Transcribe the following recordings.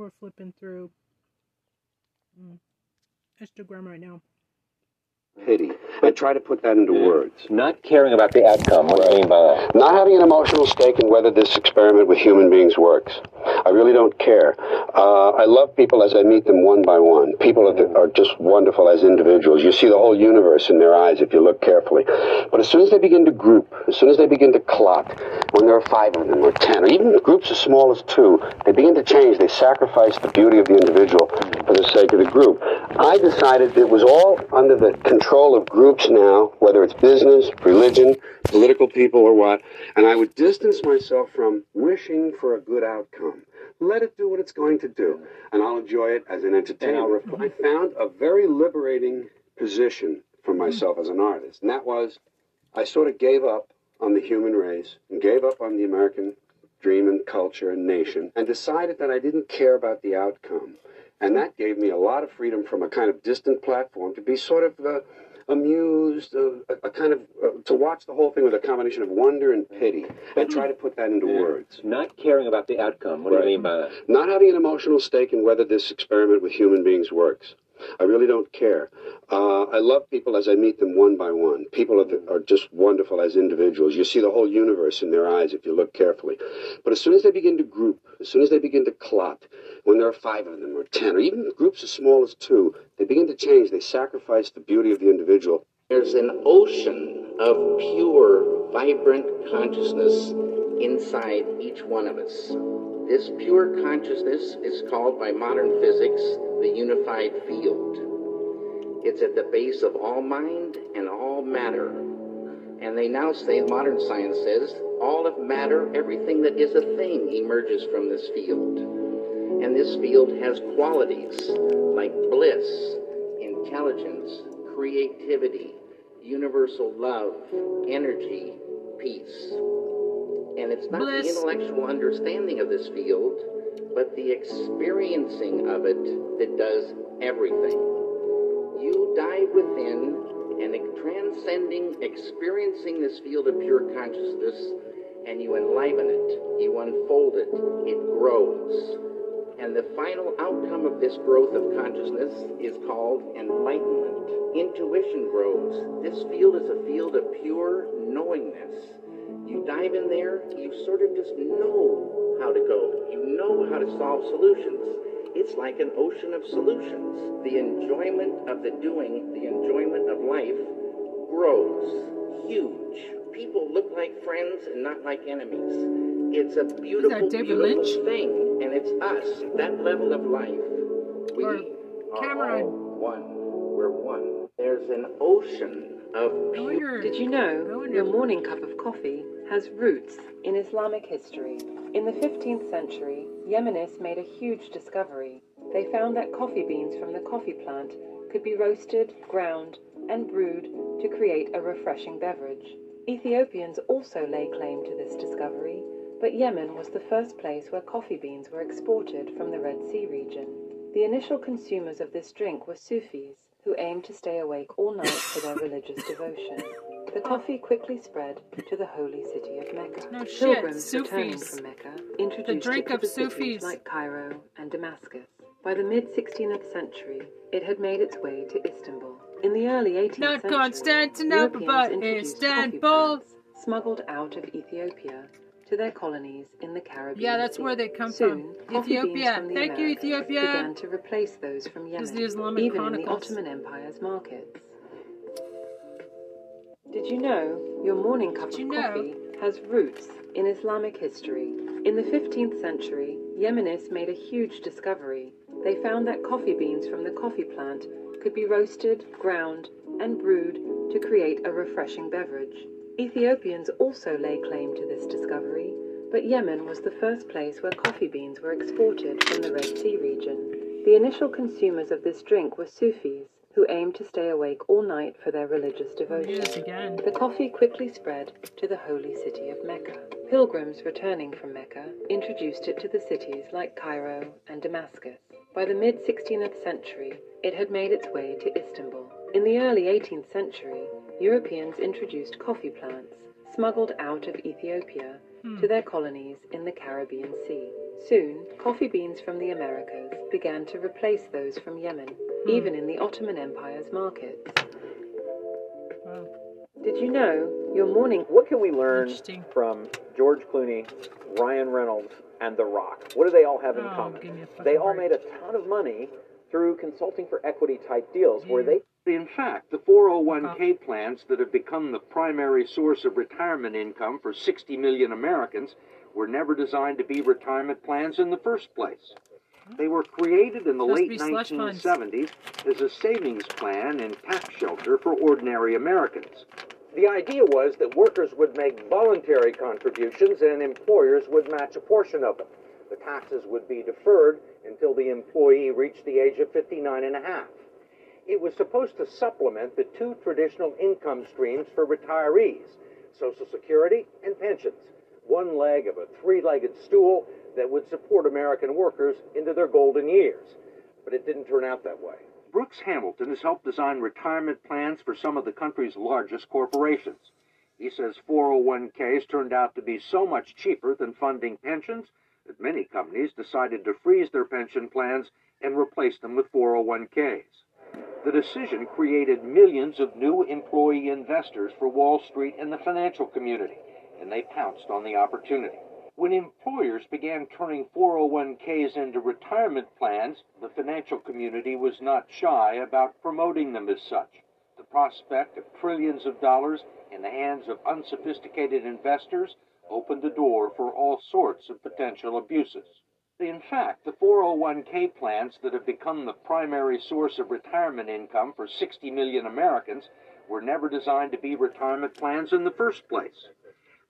we're flipping through mm, Instagram right now. pity and try to put that into words. Not caring about the outcome. What do you mean by that? Not having an emotional stake in whether this experiment with human beings works. I really don't care. Uh, I love people as I meet them one by one. People are, are just wonderful as individuals. You see the whole universe in their eyes if you look carefully. But as soon as they begin to group, as soon as they begin to clot, when there are five of them or ten, or even groups as small as two, they begin to change. They sacrifice the beauty of the individual for the sake of the group. I decided it was all under the control of groups now, whether it's business, religion, political people, or what, and I would distance myself from wishing for a good outcome. Let it do what it's going to do, and I'll enjoy it as an entertainment. I found a very liberating position for myself as an artist, and that was I sort of gave up on the human race and gave up on the American dream and culture and nation and decided that I didn't care about the outcome. And that gave me a lot of freedom from a kind of distant platform to be sort of uh, amused, uh, a, a kind of, uh, to watch the whole thing with a combination of wonder and pity and try to put that into words. Not caring about the outcome. What do you mean by that? Not having an emotional stake in whether this experiment with human beings works. I really don't care. Uh, I love people as I meet them one by one. People are, are just wonderful as individuals. You see the whole universe in their eyes if you look carefully. But as soon as they begin to group, as soon as they begin to clot, when there are five of them or ten, or even groups as small as two, they begin to change. They sacrifice the beauty of the individual. There's an ocean of pure, vibrant consciousness inside each one of us. This pure consciousness is called by modern physics the unified field. It's at the base of all mind and all matter. And they now say, modern science says, all of matter, everything that is a thing, emerges from this field. And this field has qualities like bliss, intelligence, creativity, universal love, energy, peace. And it's not Bliss. the intellectual understanding of this field, but the experiencing of it that does everything. You dive within and transcending, experiencing this field of pure consciousness, and you enliven it, you unfold it, it grows. And the final outcome of this growth of consciousness is called enlightenment. Intuition grows. This field is a field of pure knowingness. You dive in there, you sort of just know how to go. You know how to solve solutions. It's like an ocean of solutions. The enjoyment of the doing, the enjoyment of life grows huge. People look like friends and not like enemies. It's a beautiful, beautiful Lynch? thing, and it's us, that level of life. We Or Cameron. All one. We're one. There's an ocean of I pure. Did you know your morning cup of coffee has roots in Islamic history? In the 15th century, Yemenis made a huge discovery. They found that coffee beans from the coffee plant could be roasted, ground, and brewed to create a refreshing beverage. Ethiopians also lay claim to this discovery, but Yemen was the first place where coffee beans were exported from the Red Sea region. The initial consumers of this drink were Sufis, who aimed to stay awake all night for their religious devotion. The coffee quickly spread to the holy city of Mecca. No shit, Pilgrims returning from Mecca introduced drink it to of the cities Sufis. like Cairo and Damascus. By the mid 16th century, it had made its way to Istanbul. In the early 18th Not century, Constantinople, but Istanbul. smuggled out of Ethiopia to their colonies in the Caribbean. Yeah, that's where they come Soon, from. Ethiopia. from Thank you, Americas Ethiopia. Began to replace those from Yemen, is the Islamic even in the Ottoman Empire's markets. Did you know your morning cup Did of you know? coffee has roots in Islamic history? In the 15th century, Yemenis made a huge discovery. They found that coffee beans from the coffee plant could be roasted, ground, and brewed to create a refreshing beverage. Ethiopians also lay claim to this discovery, but Yemen was the first place where coffee beans were exported from the Red Sea region. The initial consumers of this drink were Sufis, who aimed to stay awake all night for their religious devotion. The coffee quickly spread to the holy city of Mecca. Pilgrims returning from Mecca introduced it to the cities like Cairo and Damascus. By the mid 16th century, it had made its way to Istanbul. In the early 18th century, Europeans introduced coffee plants smuggled out of Ethiopia hmm. to their colonies in the Caribbean Sea. Soon, coffee beans from the Americas began to replace those from Yemen, hmm. even in the Ottoman Empire's markets. Wow. Did you know your morning What can we learn from George Clooney, Ryan Reynolds, and The Rock? What do they all have in Oh, common? give me a fucking They all break. made a ton of money through consulting for equity type deals where they In fact, the 401k plans that have become the primary source of retirement income for 60 million Americans were never designed to be retirement plans in the first place. They were created in the late be funds. 1970s as a savings plan and tax shelter for ordinary Americans. The idea was that workers would make voluntary contributions and employers would match a portion of them. The taxes would be deferred until the employee reached the age of 59 and a half. It was supposed to supplement the two traditional income streams for retirees Social Security and pensions, one leg of a three legged stool that would support American workers into their golden years. But it didn't turn out that way. Brooks Hamilton has helped design retirement plans for some of the country's largest corporations. He says 401ks turned out to be so much cheaper than funding pensions that many companies decided to freeze their pension plans and replace them with 401ks. The decision created millions of new employee investors for Wall Street and the financial community, and they pounced on the opportunity. When employers began turning 401ks into retirement plans, the financial community was not shy about promoting them as such. The prospect of trillions of dollars in the hands of unsophisticated investors opened the door for all sorts of potential abuses. In fact, the 401k plans that have become the primary source of retirement income for 60 million Americans were never designed to be retirement plans in the first place.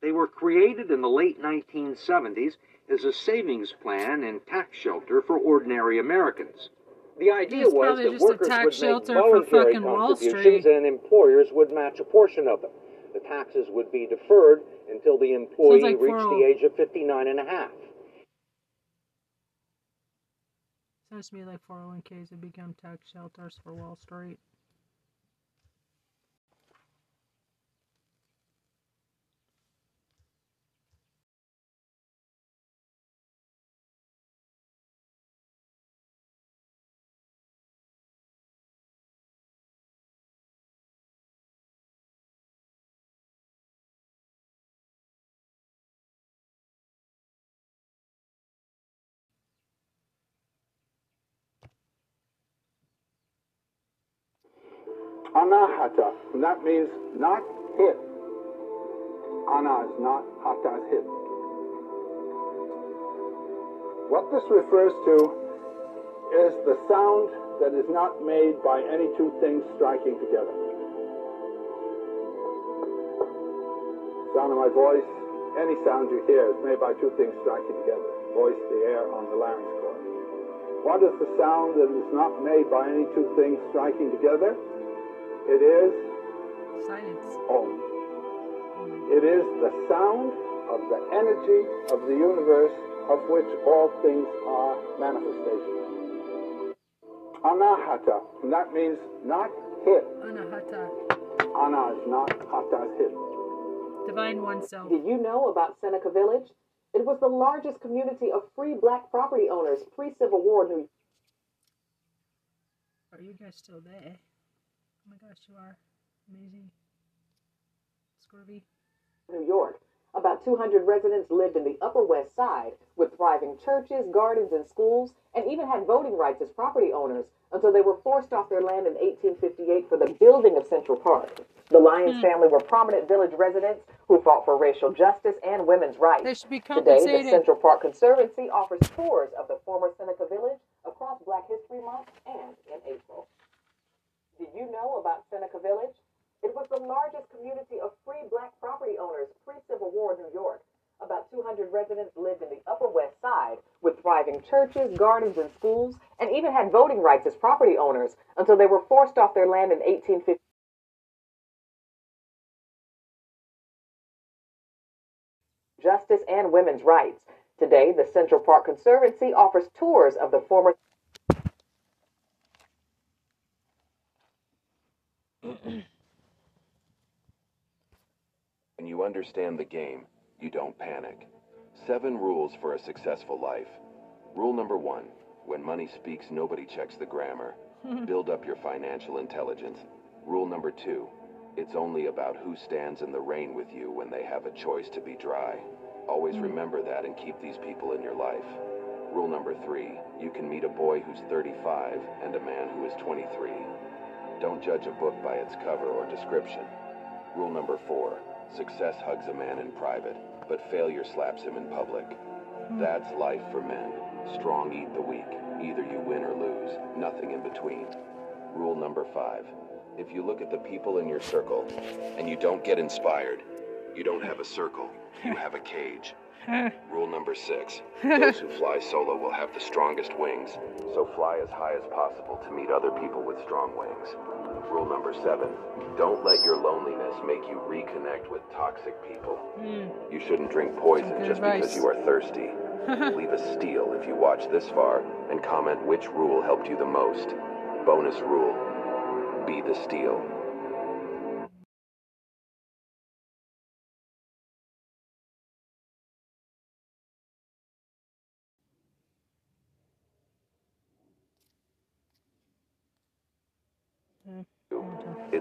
They were created in the late 1970s as a savings plan and tax shelter for ordinary Americans. The idea It's was that a workers tax would shelter make for voluntary contributions and employers would match a portion of them. The taxes would be deferred until the employee like reached 40 the oh age of 59 and a half. To me like 401ks have become tax shelters for Wall Street. And that means not hit. Ana is not, hata hit. What this refers to is the sound that is not made by any two things striking together. Sound of my voice, any sound you hear is made by two things striking together. Voice, the air on the larynx cord. What is the sound that is not made by any two things striking together? It is Silence. Om. It is the sound of the energy of the universe of which all things are manifestations. Anahata, and that means not hit. Anahata. Ana is not, hata is hit. Divine oneself. Did you know about Seneca Village? It was the largest community of free black property owners pre Civil War in New Are you guys still there? Oh my gosh, you are. Amazing. Scurvy. New York. About 200 residents lived in the Upper West Side with thriving churches, gardens, and schools, and even had voting rights as property owners until they were forced off their land in 1858 for the building of Central Park. The Lyons hmm. family were prominent village residents who fought for racial justice and women's rights. They should be Today, the. Central Park Conservancy offers tours of the former Seneca Village across Black History Month and in April. Did you know about Seneca Village? It was the largest community of free black property owners pre-Civil War New York. About 200 residents lived in the Upper West Side with thriving churches, gardens, and schools, and even had voting rights as property owners until they were forced off their land in 1850. Justice and women's rights. Today, the Central Park Conservancy offers tours of the former When you understand the game, you don't panic. Seven rules for a successful life. Rule number one when money speaks, nobody checks the grammar. Build up your financial intelligence. Rule number two it's only about who stands in the rain with you when they have a choice to be dry. Always hmm. remember that and keep these people in your life. Rule number three you can meet a boy who's 35 and a man who is 23. Don't judge a book by its cover or description. Rule number four success hugs a man in private, but failure slaps him in public. Hmm. That's life for men. Strong eat the weak. Either you win or lose, nothing in between. Rule number five if you look at the people in your circle and you don't get inspired, you don't have a circle, you have a cage. Rule number six those who fly solo will have the strongest wings, so fly as high as possible to meet other people with strong wings. Rule number seven don't let your loneliness make you reconnect with toxic people. Hmm. You shouldn't drink poison Good just because you are thirsty. Leave a steal if you watch this far and comment which rule helped you the most. Bonus rule be the steal.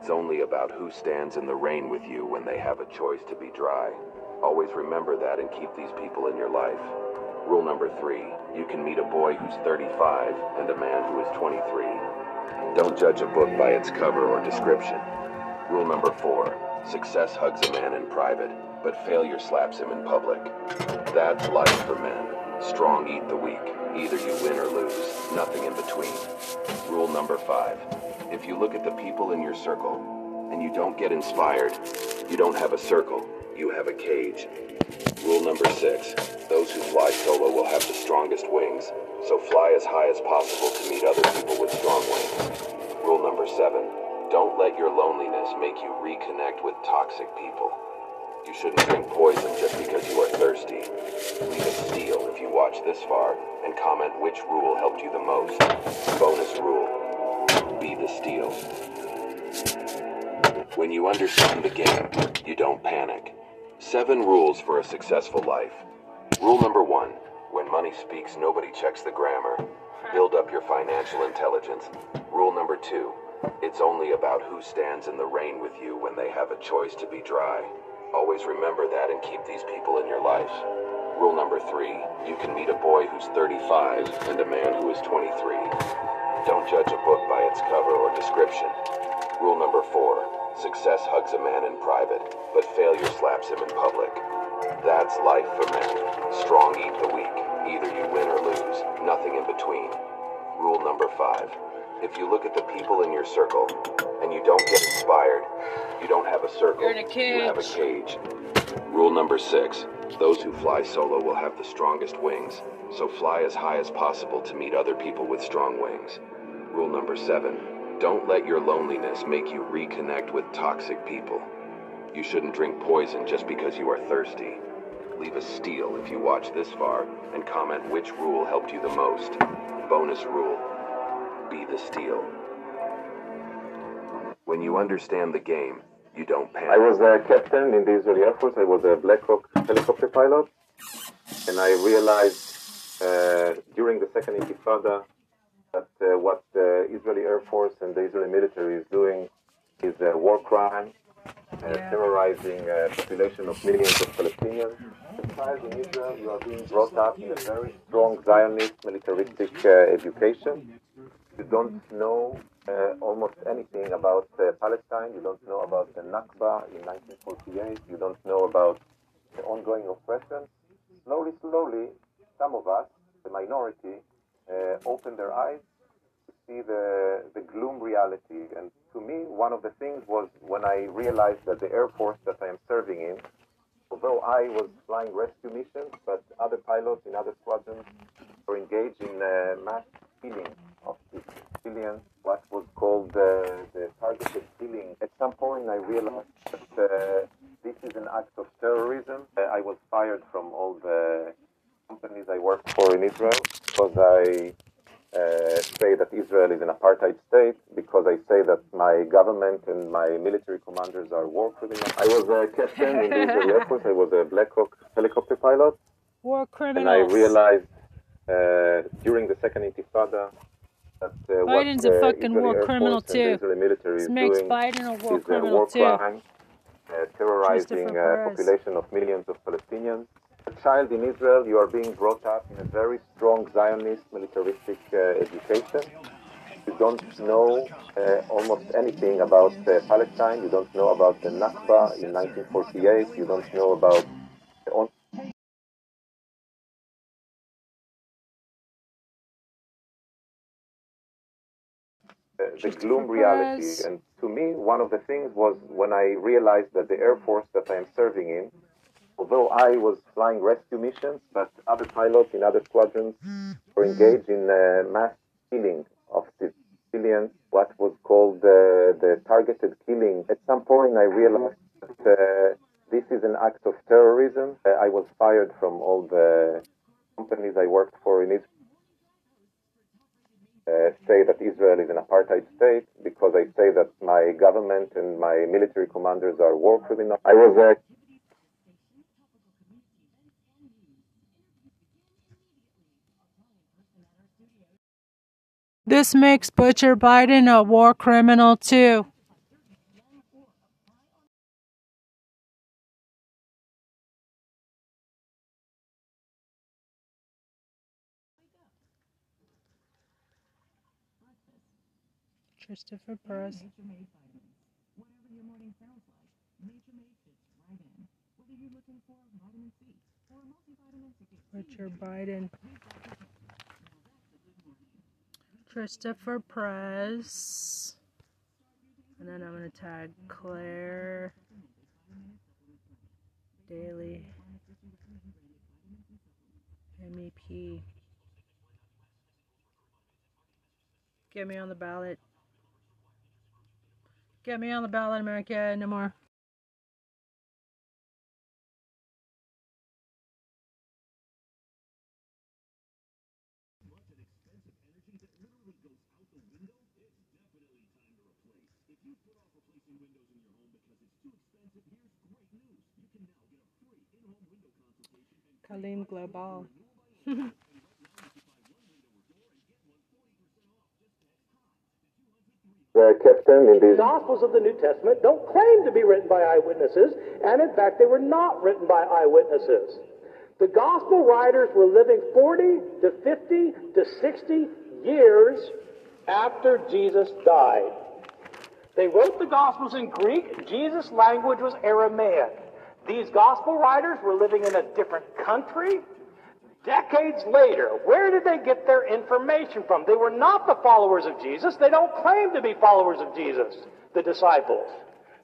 It's only about who stands in the rain with you when they have a choice to be dry. Always remember that and keep these people in your life. Rule number three you can meet a boy who's 35 and a man who is 23. Don't judge a book by its cover or description. Rule number four success hugs a man in private, but failure slaps him in public. That's life for men. Strong eat the weak. Either you win or lose, nothing in between. Rule number five if you look at the people in your circle and you don't get inspired, you don't have a circle, you have a cage. Rule number six those who fly solo will have the strongest wings, so fly as high as possible to meet other people with strong wings. Rule number seven don't let your loneliness make you reconnect with toxic people. You shouldn't drink poison just because you are thirsty. Leave a steal if you watch this far and comment which rule helped you the most. Steal. When you understand the game, you don't panic. Seven rules for a successful life. Rule number one when money speaks, nobody checks the grammar. Build up your financial intelligence. Rule number two it's only about who stands in the rain with you when they have a choice to be dry. Always remember that and keep these people in your life. Rule number three you can meet a boy who's 35 and a man who is 23. Don't judge a book by its cover or description. Rule number four success hugs a man in private, but failure slaps him in public. That's life for men. Strong eat the weak. Either you win or lose, nothing in between. Rule number five if you look at the people in your circle and you don't get inspired, you don't have a circle, You're in a you have a cage. Rule number six those who fly solo will have the strongest wings, so fly as high as possible to meet other people with strong wings. Rule number seven don't let your loneliness make you reconnect with toxic people. You shouldn't drink poison just because you are thirsty. Leave a steal if you watch this far and comment which rule helped you the most. Bonus rule be the steal. When you understand the game, you don't panic. I was a captain in the Israeli Air Force. I was a Black Hawk helicopter pilot. And I realized uh, during the second Intifada that uh, what the Israeli Air Force and the Israeli military is doing is a war crime, uh, terrorizing a population of millions of Palestinians. As child in Israel, you are being brought up in a very strong Zionist militaristic uh, education. You don't know uh, almost anything about uh, Palestine. You don't know about the Nakba in 1948. You don't know about the ongoing oppression. Slowly, slowly, some of us, the minority, uh, open their eyes to see the, the gloom reality. And to me, one of the things was when I realized that the Air Force that I am serving in, although I was flying rescue missions, but other pilots in other squadrons were engaged in uh, mass killing of the civilians, what was called uh, the targeted killing. At some point, I realized that uh, this is an act of terrorism. Uh, I was fired from all the companies I worked for in Israel because I uh, say that Israel is an apartheid state, because I say that my government and my military commanders are war criminals. I was a captain in the Israeli Air Force. I was a Black Hawk helicopter pilot. War criminals. and I realized uh, during the second Intifada that uh, what Biden's the a fucking Israeli war criminal Force and the too. This makes Biden a war a criminal war too. crime, uh, terrorizing a population of millions of Palestinians. A child in Israel, you are being brought up in a very strong Zionist militaristic uh, education. You don't know uh, almost anything about uh, Palestine. You don't know about the Nakba in 1948. You don't know about the gloom reality. Perez. And to me, one of the things was when I realized that the Air Force that I am serving in, although I was flying rescue missions, but other pilots in other squadrons were engaged in uh, mass killing of civilians, what was called uh, the targeted killing. At some point, I realized that uh, this is an act of terrorism. Uh, I was fired from all the companies I worked for in Israel uh, say that Israel is an apartheid state because I say that my government and my military commanders are war criminals. I was uh, This makes Butcher Biden a war criminal too. Christopher Perez. Butcher Biden. Christopher Perez. And then I'm going to tag Clare Daly. MEP. Get me on the ballot. Get me on the ballot, America. No more. Colleen Global. the captain in The this. Gospels of the New Testament don't claim to be written by eyewitnesses, and in fact, they were not written by eyewitnesses. The Gospel writers were living 40 to 50 to 60 years after Jesus died. They wrote the Gospels in Greek. Jesus' language was Aramaic. These Gospel writers were living in a different country. Decades later, where did they get their information from? They were not the followers of Jesus. They don't claim to be followers of Jesus, the disciples.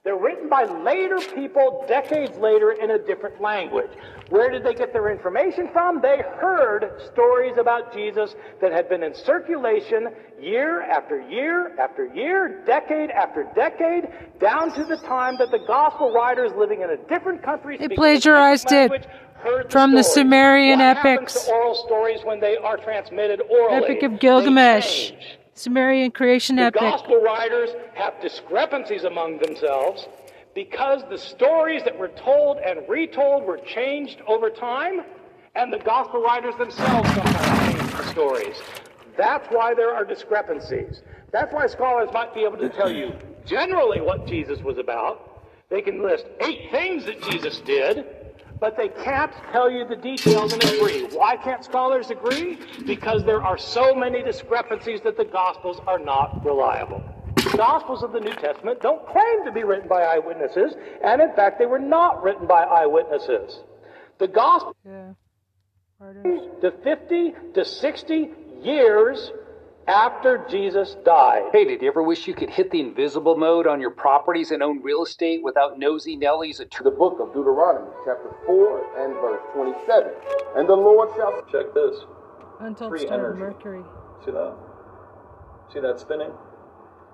They're written by later people, decades later, in a different language. Where did they get their information from? They heard stories about Jesus that had been in circulation year after year after year, decade after decade, down to the time that the gospel writers living in a different country They speaking a different plagiarized it the from the. Sumerian what epics. oral stories when they are transmitted orally? Epic of Gilgamesh. Sumerian creation The epic. gospel writers have discrepancies among themselves because the stories that were told and retold were changed over time, and the gospel writers themselves sometimes changed the stories. That's why there are discrepancies. That's why scholars might be able to tell you generally what Jesus was about. They can list eight things that Jesus did, but they can't tell you the details and agree. Why can't scholars agree? Because there are so many discrepancies that the Gospels are not reliable. The Gospels of the New Testament don't claim to be written by eyewitnesses, and in fact, they were not written by eyewitnesses. The Gospel Yeah. to 50 to 60 years after Jesus died. Hey, did you ever wish you could hit the invisible mode on your properties and own real estate without nosy Nellies? At The book of Deuteronomy, chapter 4 and verse 27. And the Lord shall. Check this. Untold Free Story energy. Mercury. See that? See that spinning?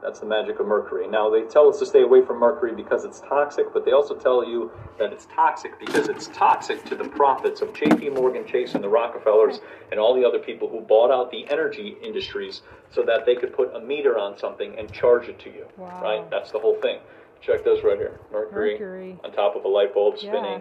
That's the magic of Mercury. Now, they tell us to stay away from Mercury because it's toxic, but they also tell you that it's toxic because it's toxic to the profits of JP Morgan Chase and the Rockefellers and all the other people who bought out the energy industries so that they could put a meter on something and charge it to you. Wow. Right? That's the whole thing. Check this right here. Mercury, Mercury. on top of a light bulb Yeah.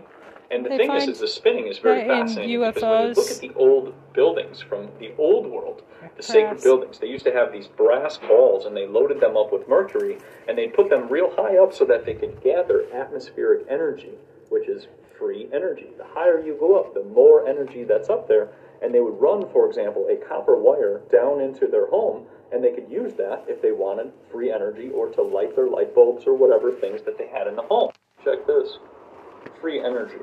And the They thing is, is the spinning is very fascinating because when you look at the old buildings from the old world, the sacred buildings, they used to have these brass balls and they loaded them up with mercury and they put them real high up so that they could gather atmospheric energy, which is free energy. The higher you go up, the more energy that's up there. And they would run, for example, a copper wire down into their home and they could use that if they wanted free energy or to light their light bulbs or whatever things that they had in the home. Check this. Free energy.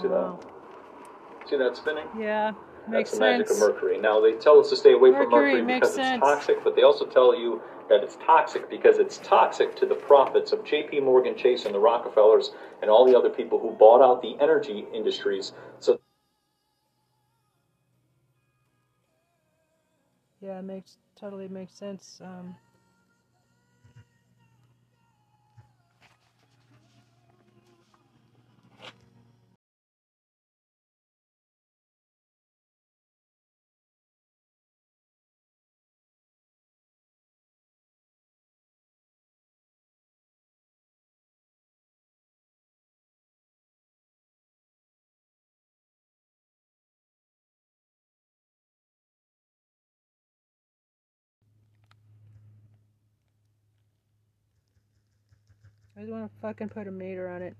See Wow. that? See that spinning? Yeah, makes That's the magic of mercury. Now they tell us to stay away from Mercury mercury because sense. it's toxic, but they also tell you that it's toxic because it's toxic to the profits of J.P. Morgan Chase and the Rockefellers and all the other people who bought out the energy industries. So Yeah, it makes totally makes sense. Um, I just want to fucking put a meter on it.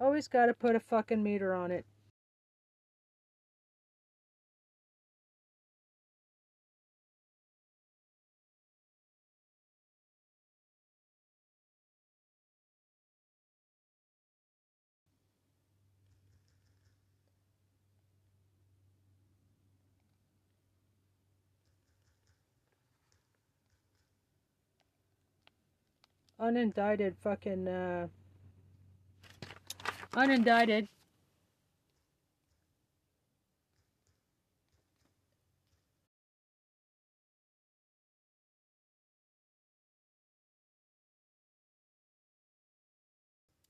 Always got to put a fucking meter on it. Unindicted fucking uh unindicted.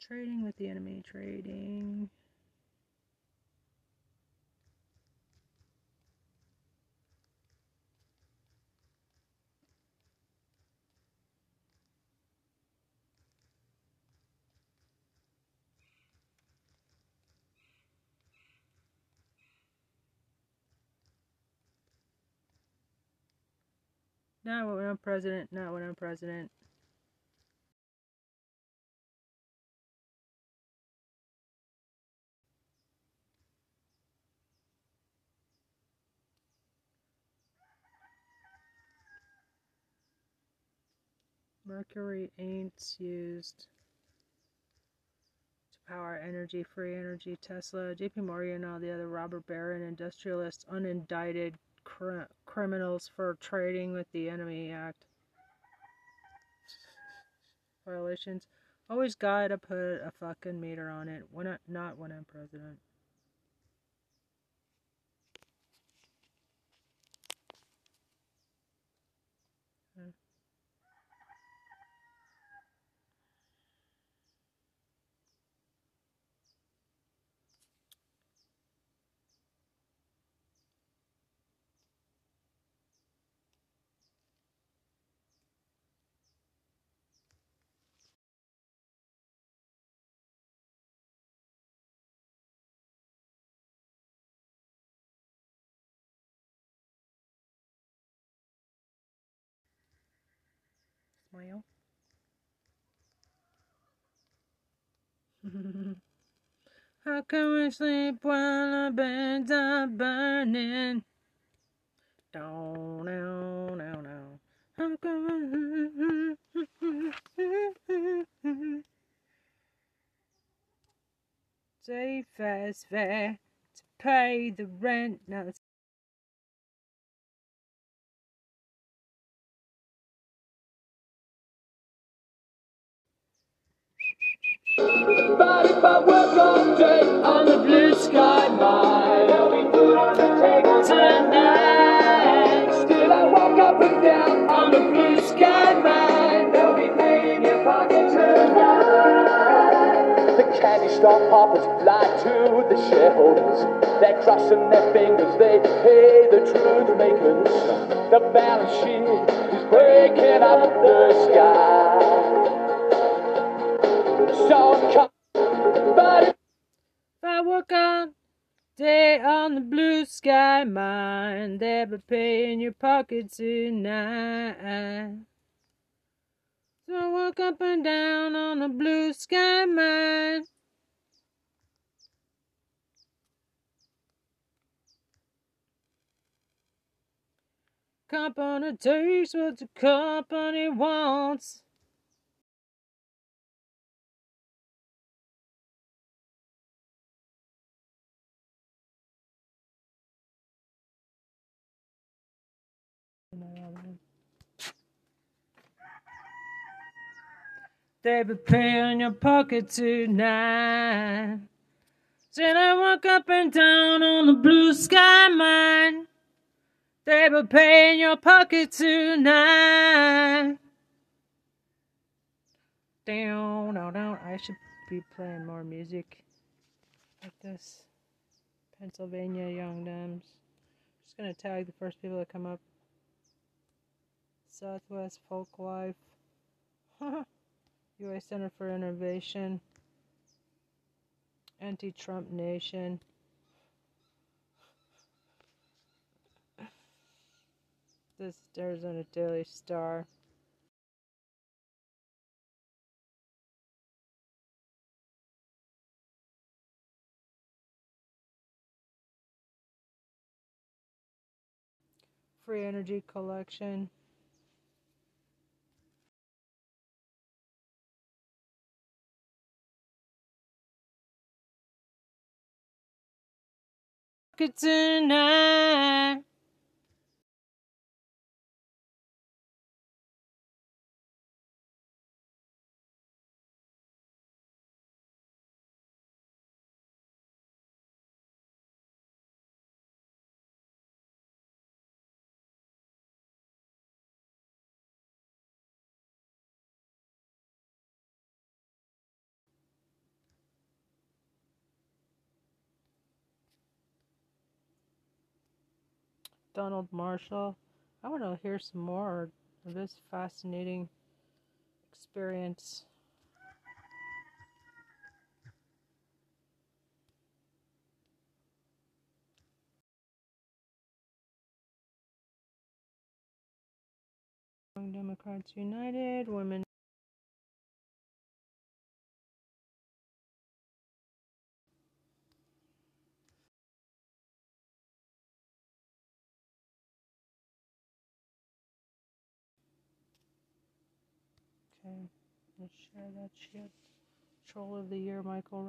Trading with the enemy trading Not when I'm president, not when I'm president. Mercury ain't used to power energy, free energy, Tesla, JP Morgan, and all the other robber baron industrialists, unindicted cr- criminals for trading with the Enemy Act. Violations. Always gotta put a fucking meter on it. When I, not when I'm president. How can we sleep while our beds are burning? Down, down, down, down. How can we... Save fast fare to pay the rent. Now But if I work all day on the blue sky mine, there'll be food on the table tonight. Still I walk up and down on the blue sky mine, there'll be pain in your pocket tonight. The candy store poppers lie to the shareholders. They're crossing their fingers, they pay the truth makers. The balance sheet is breaking up the sky. But If I work on day on the blue sky mine, they'll be paying your pocket tonight. So I walk up and down on the blue sky mine. Company takes what the company wants. They be paying your pocket tonight. Said I walk up and down on the blue sky mine. They be paying your pocket tonight. Down, down, down. I should be playing more music like this. Pennsylvania Young Dumbs. Just gonna tag the first people that come up. Southwest Folk Life. U.S. Center for Innovation. Anti Trump Nation. This Arizona Daily Star. Free Energy Collection. Tonight. Donald Marshall. I want to hear some more of this fascinating experience. Democrats United, Women. Okay, let's share that shit. Troll of the Year, Michael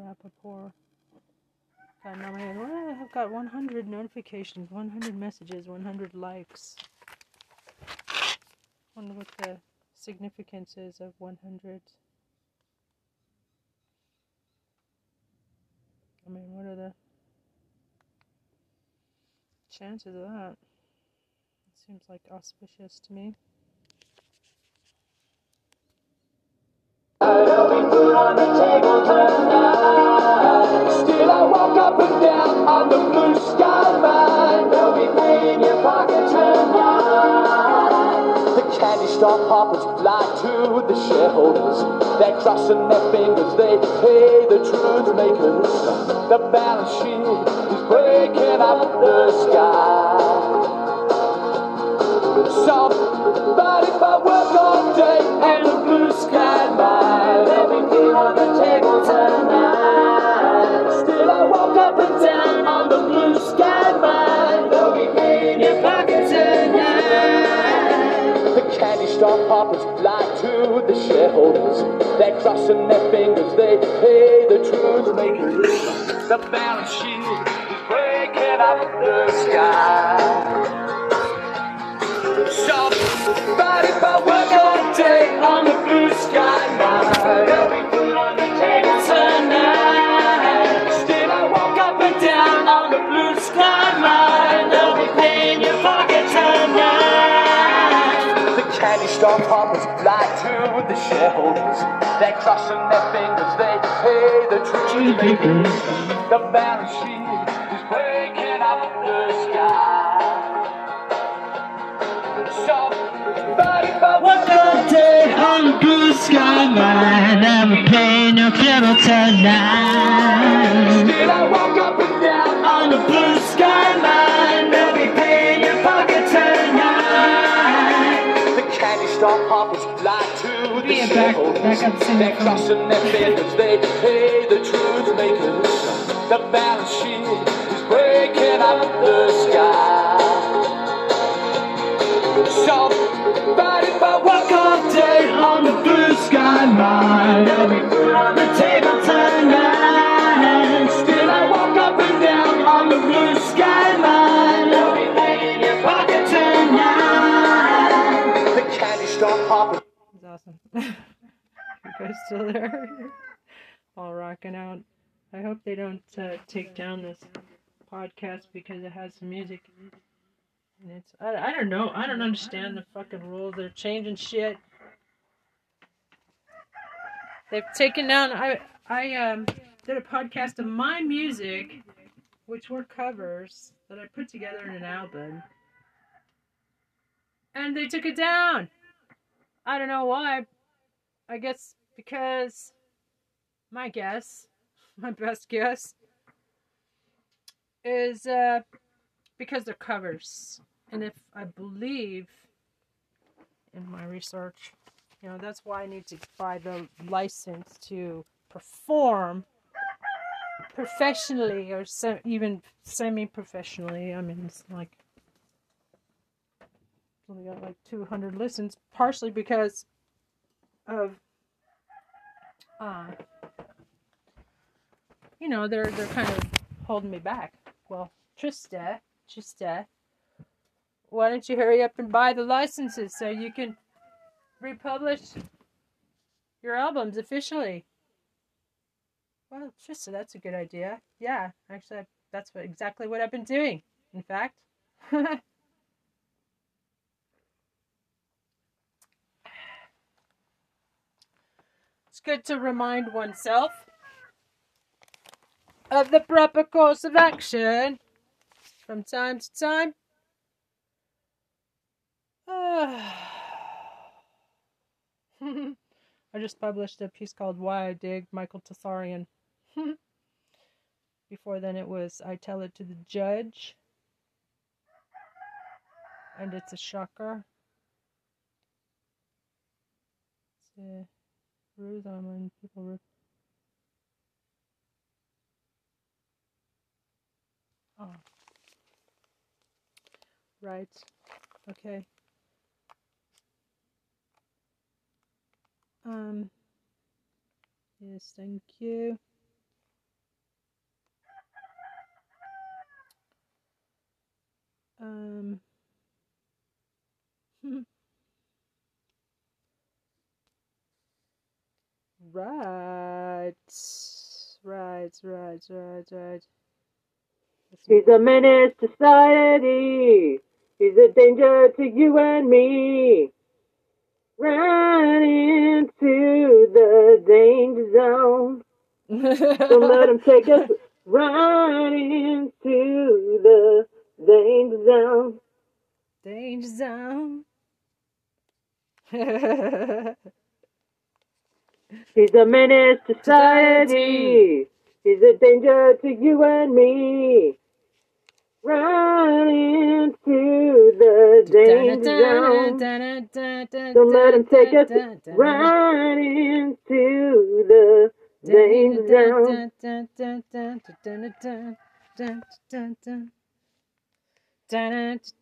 nominated. Well, I've got 100 notifications, 100 messages, 100 likes. Wonder what the significance is of 100. I mean, what are the chances of that? It seems like auspicious to me. On the table tonight. Still, I walk up and down on the blue sky mine. They'll be your pocket tonight. The candy store hoppers lie to the shareholders. They're crossing their fingers, they pay the truth makers. The balance sheet is breaking up the sky. So, but if I work all day and the blue sky mine, there'll be food on the table tonight. Still, I walk up and down on the blue sky mine. They'll be paying your pocket tonight. The candy store poppers lie to the shareholders. They're crossing their fingers, they pay the truth makers. The balance sheet is breaking up the sky. So, but if I work all day on the blue sky mine, there'll be food on the table tonight. Still, I walk up and down on the blue sky mine. They'll be paying your pocket tonight. The candy store poppers lie to the shareholders. They're crossing their fingers, they pay the truth makers. The balance sheet day on the blue sky mine, I'm paying your trouble tonight. Still I walk up and down on the blue sky line. They'll be paying your pocket tonight. The candy store hoppers fly to the shores. They're crossing their fingers, they pay the truth makers. The balance sheet is breaking up the sky. I walk all day on the blue sky there'll be food on the table tonight. Still I walk up and down on the blue sky. They'll be laying in your pocket tonight. The candy hoppers. It's awesome. you guys still there? All rocking out. I hope they don't uh, take down this podcast because it has some music. And it's I, I don't know. I don't understand the fucking rules. They're changing shit. They've taken down. I I um did a podcast of my music, which were covers that I put together in an album, and they took it down. I don't know why. I guess because my guess, my best guess, is uh because they're covers. And if I believe in my research, you know, that's why I need to buy the license to perform professionally or se- even semi professionally. I mean, it's like only got like 200 listens, partially because of uh, you know, they're they're kind of holding me back. Well, Trista, Trista, why don't you hurry up and buy the licenses so you can republish your albums officially? Well, just Trista, that's a good idea. Yeah, actually, that's what exactly what I've been doing. In fact. it's good to remind oneself of the proper course of action from time to time. I just published a piece called Why I Dig Michael Tassarian. Before then, it was I Tell It to the Judge. And it's a shocker. It's uh, a ruse on when people. Oh. Right. Okay. Um, yes, thank you. Um, right, right, right, right, right. He's a menace to society. He's a danger to you and me. Run into the danger zone. Don't let him take us right into the danger zone. Danger zone. He's a menace to society. He's a danger to you and me. Run into the danger zone. Don't let him take us right into the danger zone.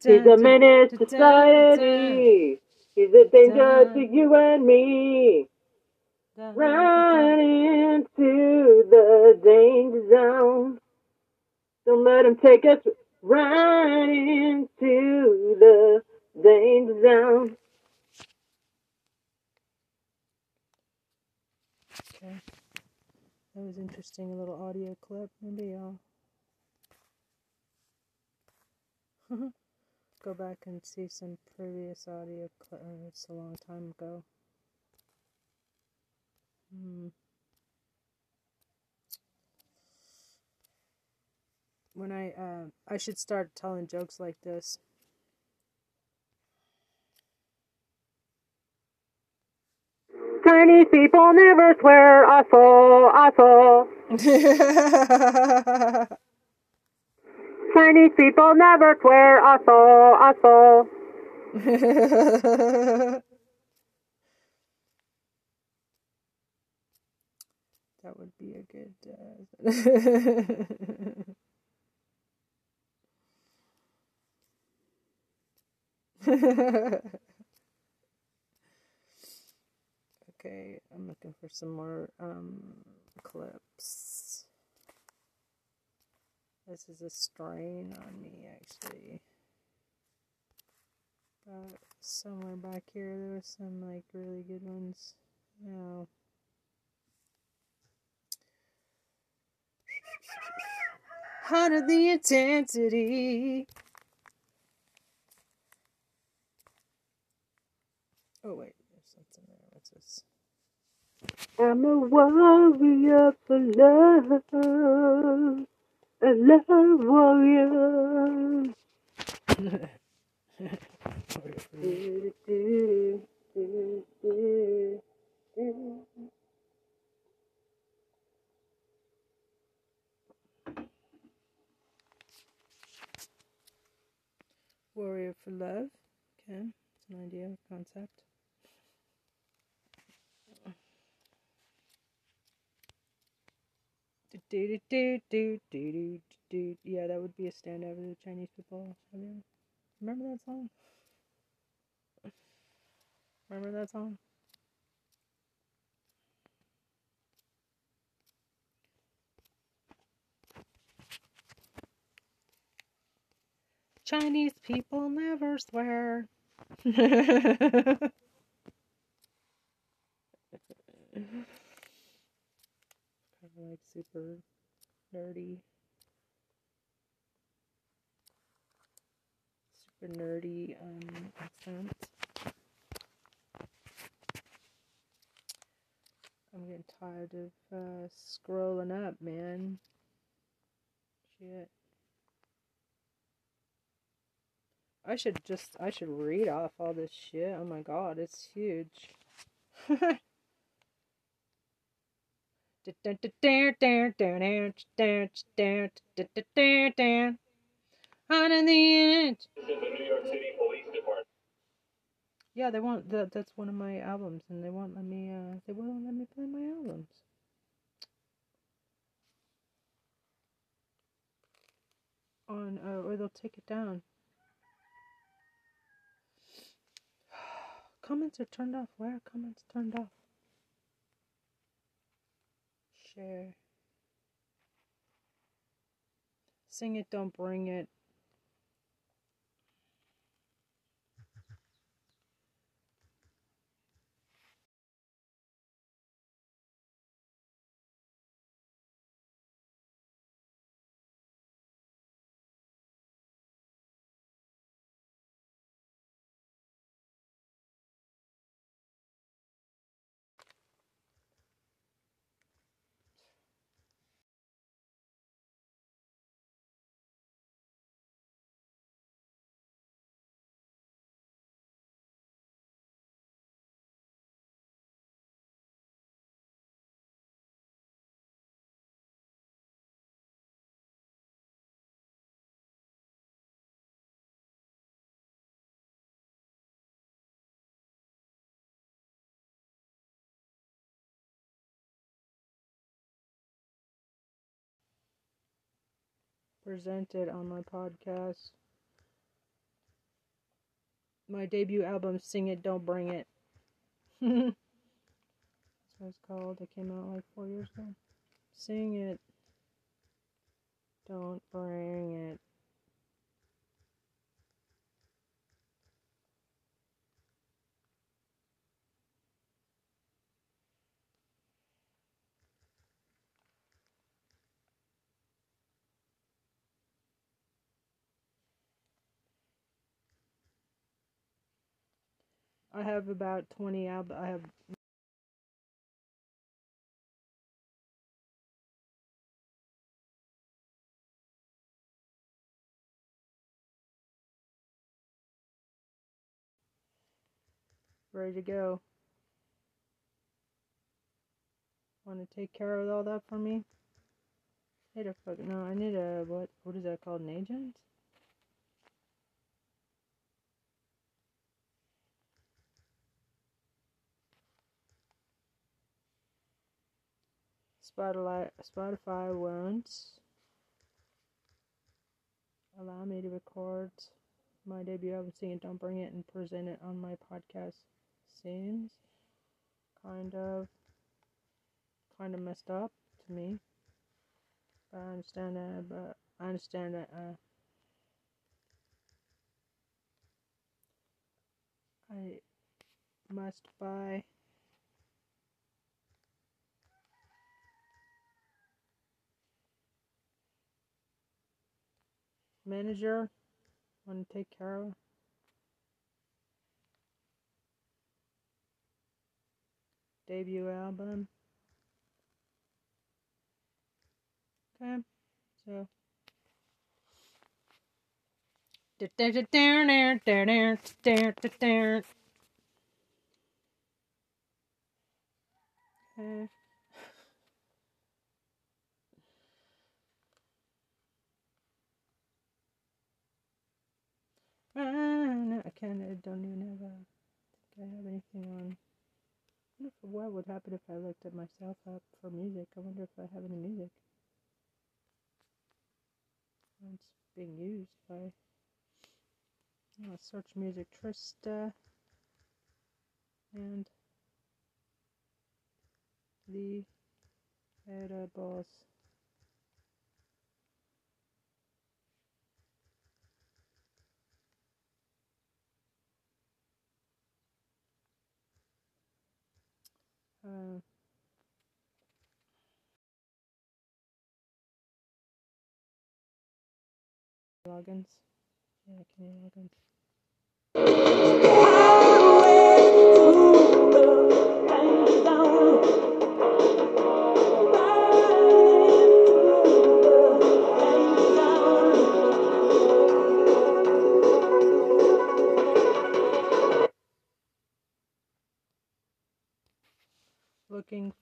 He's a menace to society. He's a danger to you and me. Run into the danger zone. Don't let him take us right into the danger zone. Okay. That was interesting, a little audio clip. Maybe I'll go back and see some previous audio clip. Uh, it's a long time ago. Hmm. When I, uh, I should start telling jokes like this. Chinese people never swear. I saw. Chinese people never swear. I saw. that would be a good. Uh... okay, I'm looking for some more um, clips. This is a strain on me, actually. But somewhere back here, there was some like really good ones. Now, Under the intensity. Oh wait, there's something there. What's this? I'm a warrior for love. A love warrior. Do, do, do, do, do. Warrior for love. Okay, it's an idea, concept. Do, do, do, do, do, do, do. Yeah, that would be a standout for the Chinese people. Remember that song? Remember that song? Chinese people never swear. Like super nerdy. Super nerdy um, accent. I'm getting tired of uh, scrolling up, man. Shit. I should just, I should read off all this shit. Oh my god, it's huge. On in the inch. Yeah, they want that. That's one of my albums, and they won't let me. Uh, they won't let me play my albums. On, uh, or they'll take it down. Comments are turned off. Why are comments turned off? Share. Sing it, don't bring it. Presented on my podcast. My debut album, Sing It, Don't Bring It. That's what it's called. It came out like four years ago. Sing It, Don't Bring It. I have about 20 albums. I have ready to go. Want to take care of all that for me? Need a fuck no. I need a what? What is that called? An agent? Spotify won't allow me to record my debut album sing it, don't bring it and present it on my podcast seems kind of kind of messed up to me. But I understand that but I understand that uh I must buy manager want to take care of? Debut album. Okay so. Okay. Ah, no, I can't. I don't even have I have anything on. I wonder what would happen if I looked at myself up for music. I wonder if I have any music. It's being used by. Search music Trista and the edibles. Uh, logins. Yeah, can you logins? Looking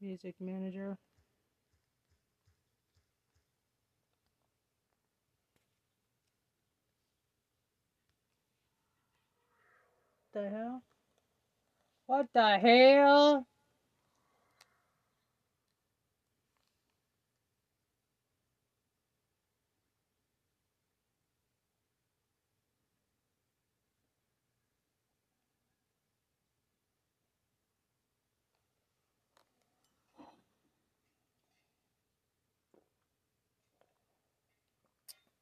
music manager. The hell? What the hell?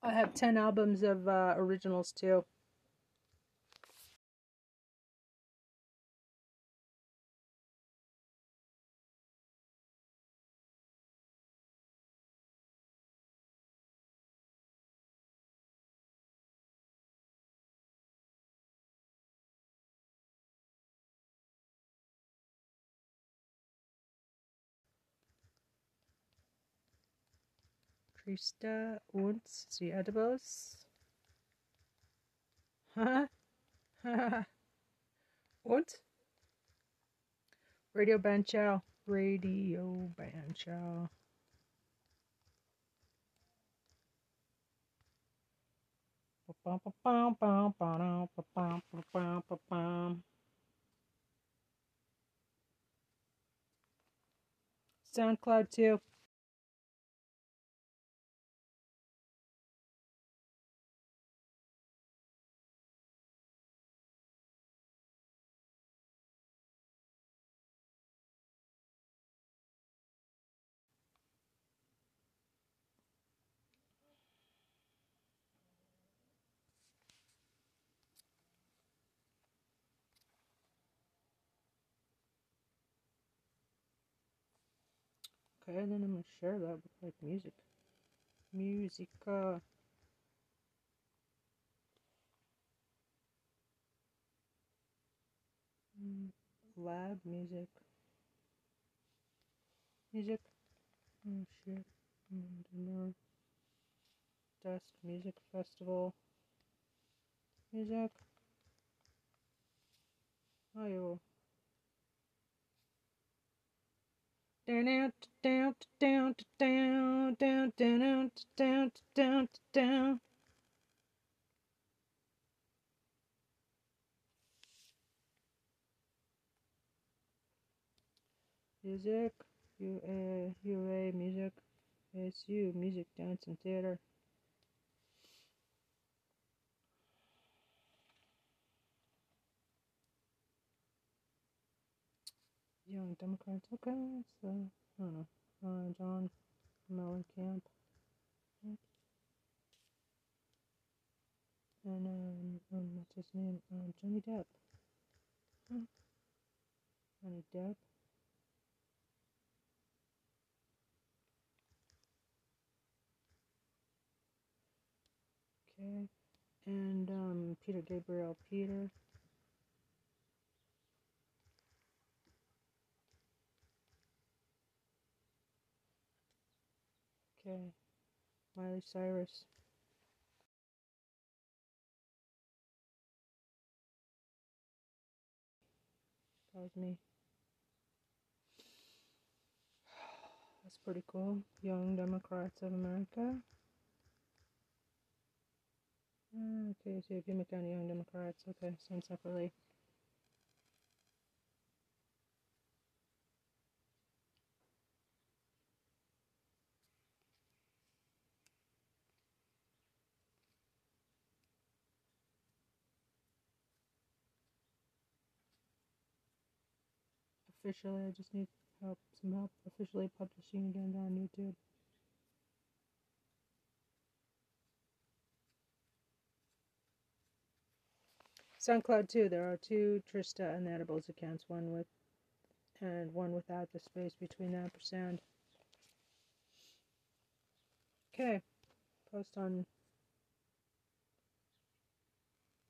I have 10 albums of uh, originals too. Trista und edibles. Huh? und? Radio Banciao. Radio Banciao. SoundCloud too. Okay, then I'm gonna share that with like music. Musica. Mm, lab music. Music. Oh shit. Mm, Dust Music Festival. Music. Oh, you. Down, down, down, down, down, down, down, down, down, down. Music, UA, UA, music, ASU, music, dance, and theater. Young Democrats, okay, so, I don't know, uh, John Mellencamp. And, um, um, what's his name? Uh, Johnny Depp. Hmm. Johnny Depp. Okay. And um, Peter Gabriel Peter. Okay. Miley Cyrus. That was me. That's pretty cool. Young Democrats of America. Ah, Okay, so if you make County Young Democrats. Okay, signed separately. Officially, I just need help, some help officially publishing again on YouTube. SoundCloud too. There are two Trista and Edibles accounts, one with and one without the space between the ampersand. Okay, post on.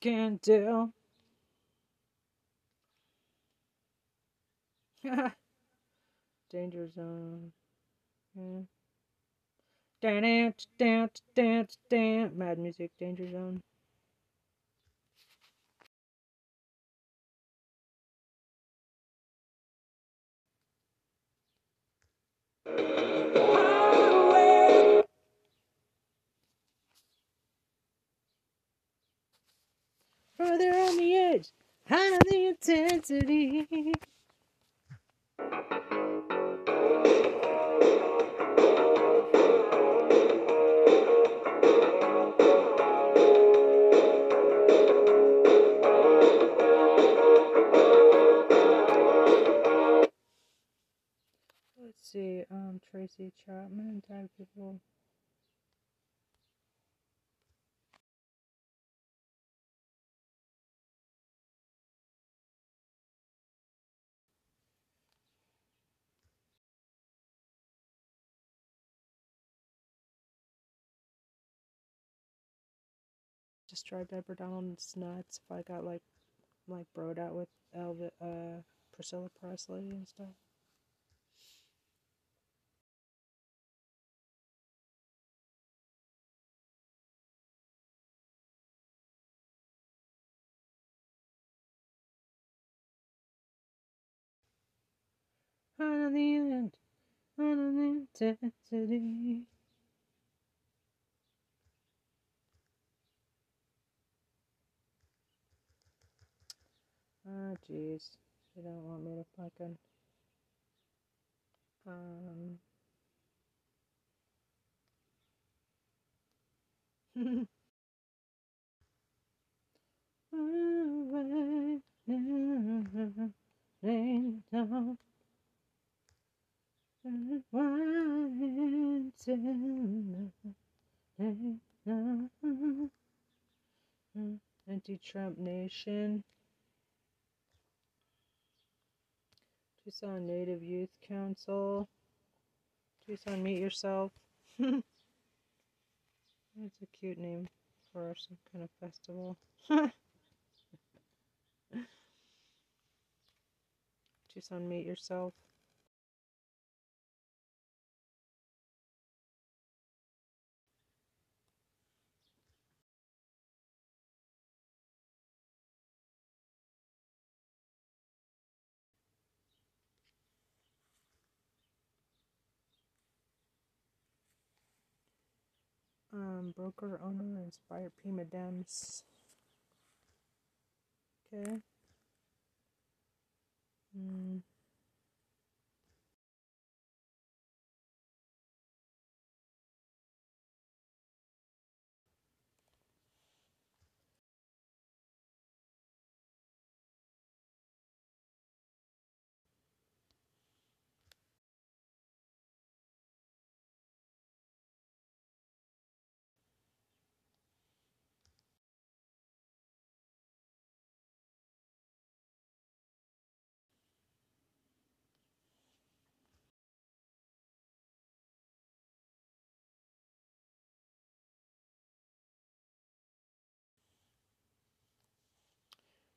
Can't tell. Danger zone. Yeah. Dance, dance, dance, dance. Mad music, danger zone. Further on the edge, high on the intensity. Let's see, um, Tracy Chapman, tag people. Just tried Deborah Donald's nuts if I got like like broed out with Elvis, uh, Priscilla Presley and stuff. On the end, on the intensity. Ah, jeez. They don't want me to fucking. Um, Anti-Trump Nation. Tucson Native Youth Council. Tucson Meet Yourself. That's a cute name for some kind of festival. Tucson Meet Yourself. Broker, owner, inspired Pima Dems. Okay. Mm.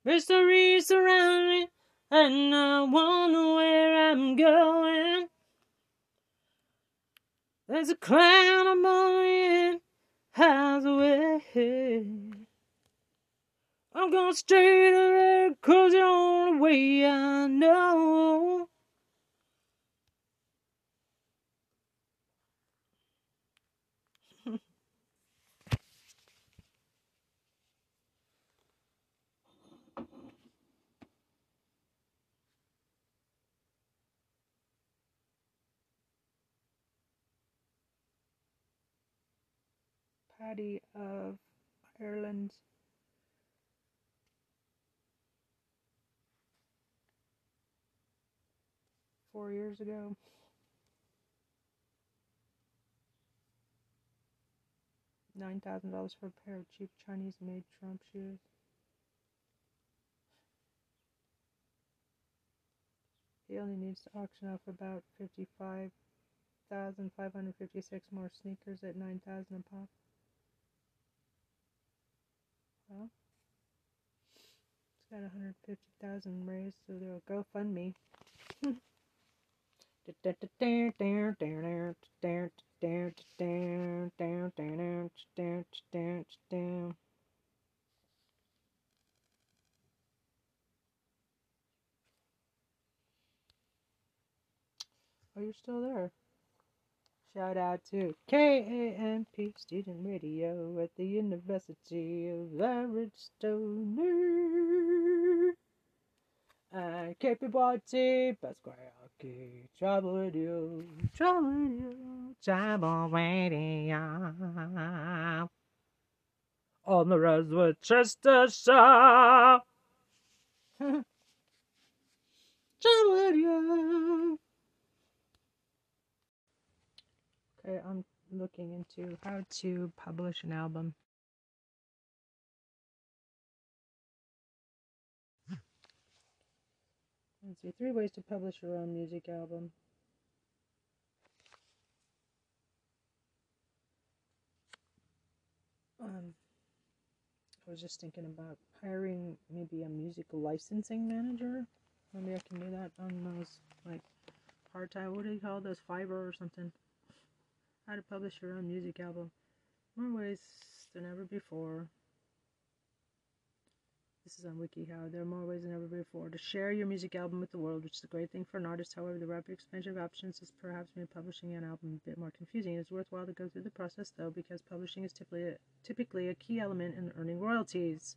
Mystery surround me, and I wonder where I'm going. There's a cloud and hides away. I'm going straight there, cause the only way I know. Paddy of Ireland. Four years ago. Nine thousand dollars for a pair of cheap Chinese made Trump shoes. He only needs to auction off about fifty-five thousand five hundred fifty-six more sneakers at nine thousand a pop. Well, it's got 150,000 raised, so they'll go fund me. Oh, you're still there. Shout out to KAMP Student Radio at the University of Arizona. And KPYT, Pasquale, Travel Radio, Travel Radio, Travel Radio. On the road with Chester Shaw. Travel Radio. Okay, I'm looking into how to publish an album. Let's see, three ways to publish your own music album. Um, I was just thinking about hiring maybe a music licensing manager. Maybe I can do that on those like part time. What do you call those? Fiverr or something. How to publish your own music album. More ways than ever before. This is on WikiHow. There are more ways than ever before to share your music album with the world, which is a great thing for an artist. However, the rapid expansion of options has perhaps made publishing an album a bit more confusing. It is worthwhile to go through the process, though, because publishing is typically a, typically a key element in earning royalties.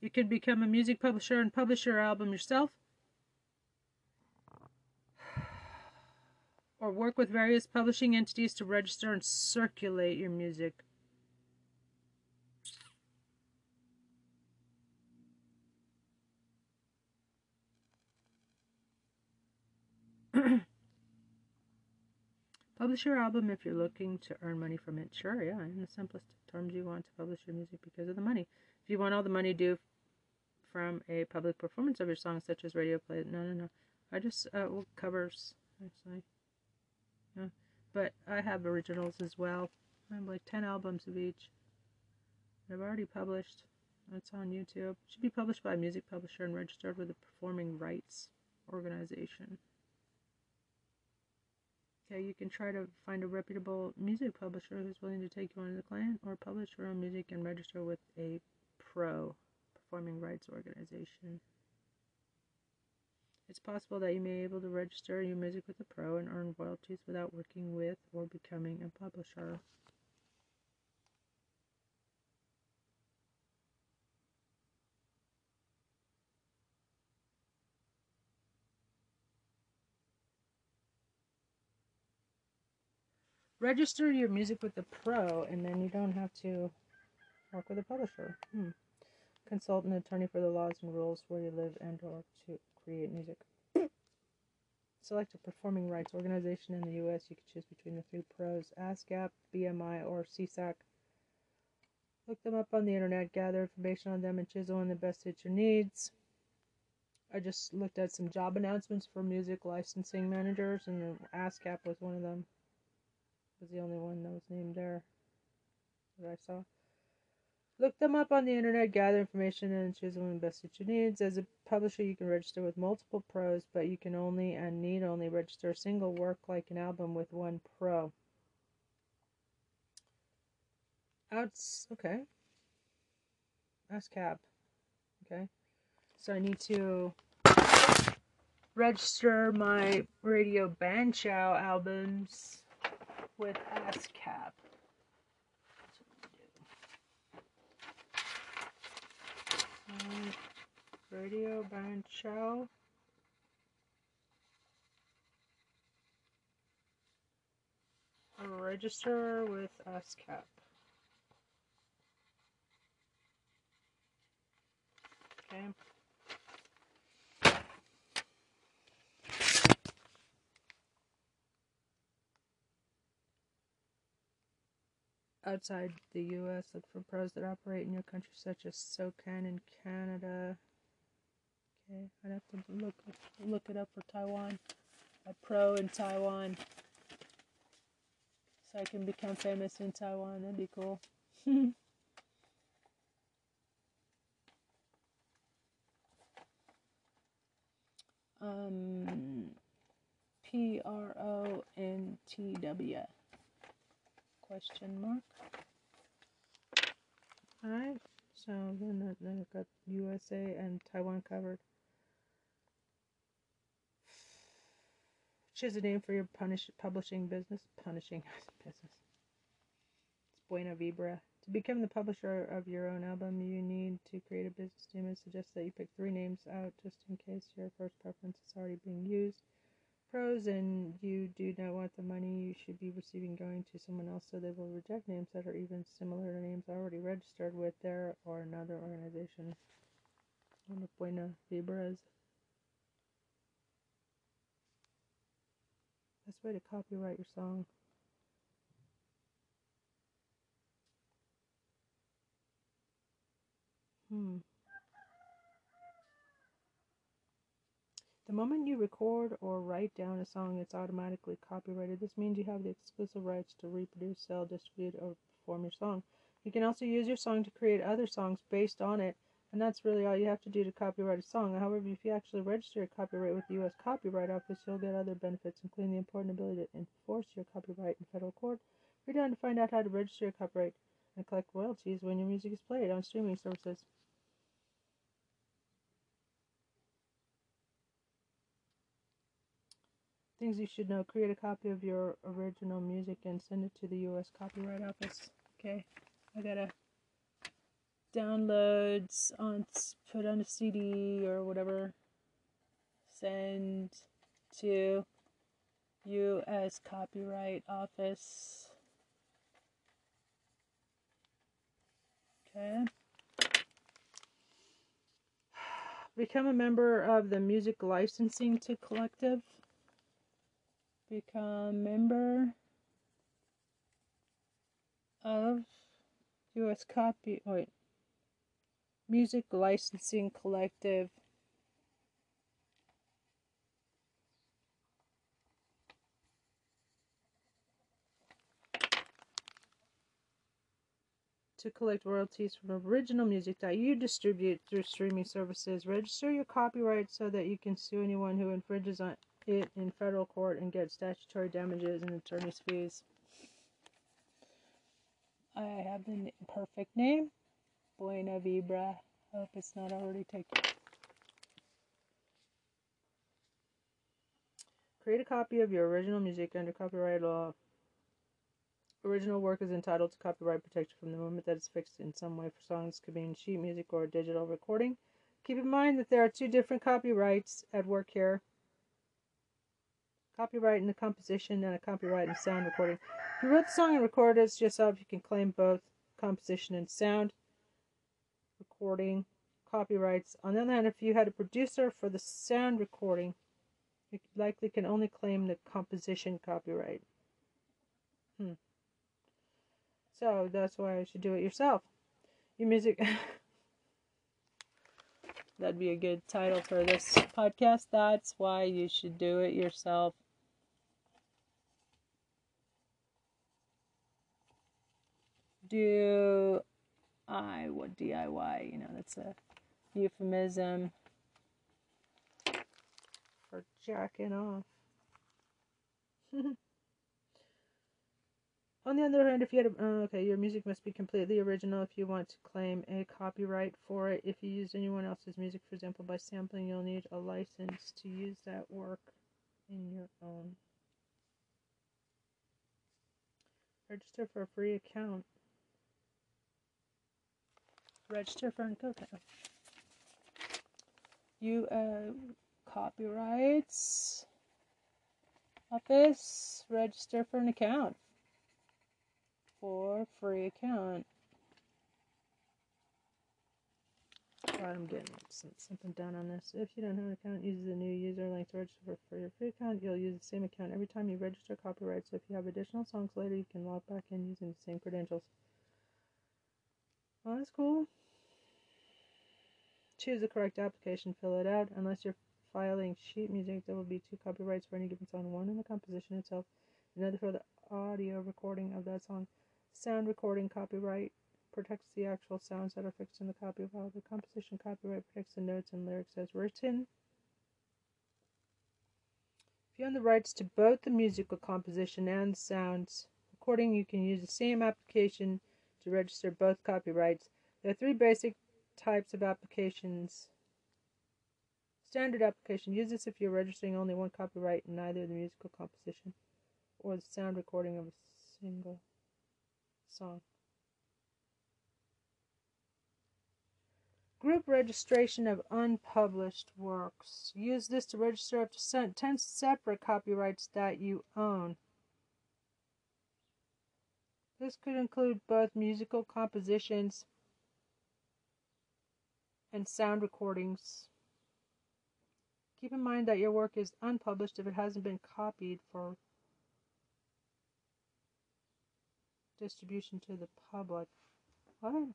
You can become a music publisher and publish your album yourself. Or work with various publishing entities to register and circulate your music. Publish your album if you're looking to earn money from it. Sure, yeah, in the simplest terms, you want to publish your music because of the money. If you want all the money due from a public performance of your song, such as radio play, no, no, no. I just uh, well, covers actually. Yeah, but I have originals as well. I have like ten albums of each. I've already published. It's on YouTube. It should be published by a music publisher and registered with a performing rights organization. Okay, you can try to find a reputable music publisher who's willing to take you as a client or publish your own music and register with a pro performing rights organization. It's possible that you may be able to register your music with a pro and earn royalties without working with or becoming a publisher. Register your music with a pro, and then you don't have to work with a publisher. Hmm. Consult an attorney for the laws and rules where you live and or to create music. Select a performing rights organization in the U.S. You can choose between the three pros, ASCAP, BMI, or SESAC. Look them up on the internet, gather information on them, and choose the one that best suits your needs. I just looked at some job announcements for music licensing managers, and ASCAP was one of them was the only one that was named there that I saw. Look them up on the internet, gather information, and choose the one best suits your needs. As a publisher, you can register with multiple pros, but you can only and need only register a single work like an album with one pro. Outs, okay. ASCAP. Okay. So I need to register my Radio Banciao albums with ASCAP. Radio Banciao. Register with ASCAP. Okay. Outside the U.S. Look for pros that operate in your country, such as SOCAN in Canada. Okay, I'd have to look look it up for Taiwan. A pro in Taiwan, so I can become famous in Taiwan. That'd be cool. um, P R O N T W question mark. Alright, so then, I've got USA and Taiwan covered. Choose a name for your punish, publishing business. Punishing business. It's Buena Vibra. To become the publisher of your own album, you need to create a business name. I suggest that you pick three names out just in case your first preference is already being used pros and you do not want the money you should be receiving going to someone else so they will reject names that are even similar to names already registered with their or another organization. Una buena vibras. Best way to copyright your song. Hmm. The moment you record or write down a song, it's automatically copyrighted. This means you have the exclusive rights to reproduce, sell, distribute, or perform your song. You can also use your song to create other songs based on it, and that's really all you have to do to copyright a song. However, if you actually register your copyright with the U.S. Copyright Office, you'll get other benefits, including the important ability to enforce your copyright in federal court. Read on to find out how to register your copyright and collect royalties when your music is played on streaming services. Things you should know. Create a copy of your original music and send it to the U.S. Copyright Office. Okay, I gotta downloads on put on a CD or whatever. Send to U.S. Copyright Office. Okay. Become a member of the Music Licensing to Collective. Become member of U.S. Copy. Wait. Music Licensing Collective. to collect royalties from original music that you distribute through streaming services. Register your copyright so that you can sue anyone who infringes on it in federal court and get statutory damages and attorney's fees. I have the perfect name Buena Vibra. Hope it's not already taken. Create a copy of your original music under copyright law. Original work is entitled to copyright protection from the moment that it's fixed in some way for songs could be in sheet music or digital recording. Keep in mind that there are two different copyrights at work here. Copyright in the composition and a copyright in sound recording. If you wrote the song and recorded it yourself, you can claim both composition and sound recording copyrights. On the other hand, if you had a producer for the sound recording, you likely can only claim the composition copyright. Hmm. So that's why you should do it yourself. Your music. That'd be a good title for this podcast. That's why you should do it yourself. Do I what DIY? You know, that's a euphemism for jacking off. On the other hand, if you had a, uh, okay, your music must be completely original if you want to claim a copyright for it. If you use anyone else's music, for example, by sampling, you'll need a license to use that work in your own. Register for a free account. Register for an account. You uh, copyrights office. Register for an account for free account. Right, I'm getting something done on this. If you don't have an account, use the new user link to register for your free account. You'll use the same account every time you register copyright. So if you have additional songs later, you can log back in using the same credentials. Well, that's cool. Choose the correct application, fill it out. Unless you're filing sheet music, there will be two copyrights for any given song one in the composition itself, another for the audio recording of that song. Sound recording copyright protects the actual sounds that are fixed in the copy while the composition copyright protects the notes and lyrics as written. If you own the rights to both the musical composition and sounds recording, you can use the same application to register both copyrights. There are three basic types of applications. Standard application. Use this if you're registering only one copyright in either the musical composition or the sound recording of a single song. Group registration of unpublished works. Use this to register up to 10 separate copyrights that you own. This could include both musical compositions and sound recordings. Keep in mind that your work is unpublished if it hasn't been copied for distribution to the public. What?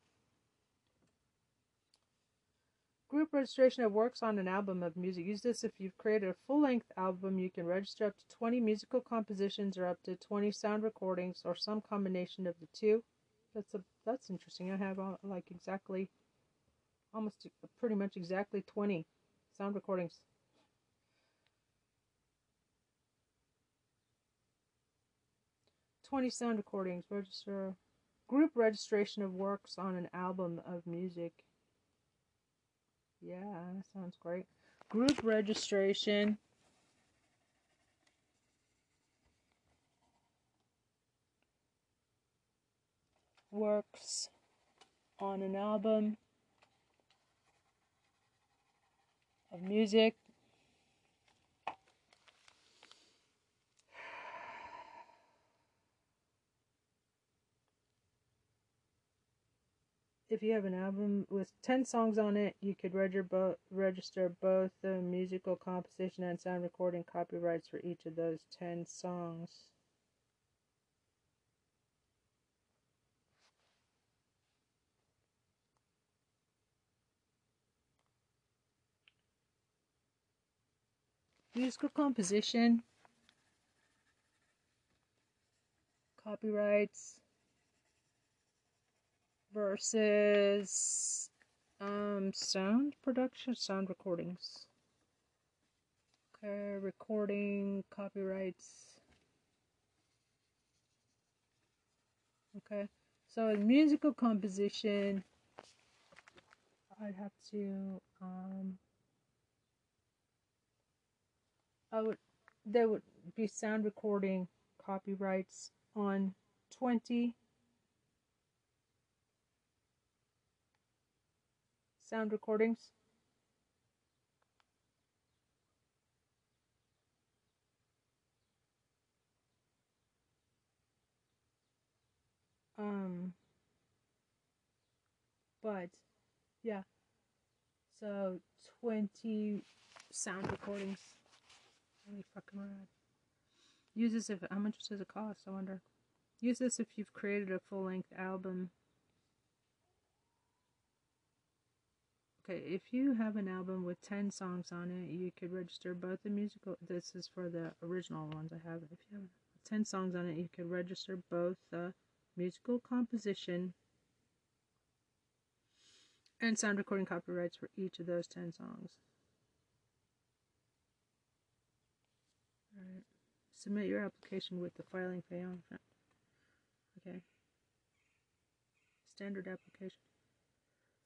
Group registration of works on an album of music. Use this if you've created a full length album. You can register up to 20 musical compositions or up to 20 sound recordings or some combination of the two. That's a that's interesting. I have uh, like exactly almost pretty much exactly 20 sound recordings. Twenty sound recordings. Register group registration of works on an album of music. Yeah, sounds great. Group registration. Works on an album of music. If you have an album with 10 songs on it, you could register, bo- register both the musical composition and sound recording copyrights for each of those 10 songs. Musical composition, copyrights versus um, sound production, sound recordings. Okay, recording, copyrights. Okay, so in musical composition, I'd have to um, I would there would be sound recording copyrights on 20 sound recordings. Um, but yeah, so 20 sound recordings. Holy fucking rad. Use this if how much does it cost? I wonder. Use this if you've created a full length album. Okay, if you have an album with 10 songs on it, you could register both the musical. This is for the original ones I have. If you have 10 songs on it, you could register both the musical composition and sound recording copyrights for each of those 10 songs. Alright. Submit your application with the filing fee on front. Okay. Standard application.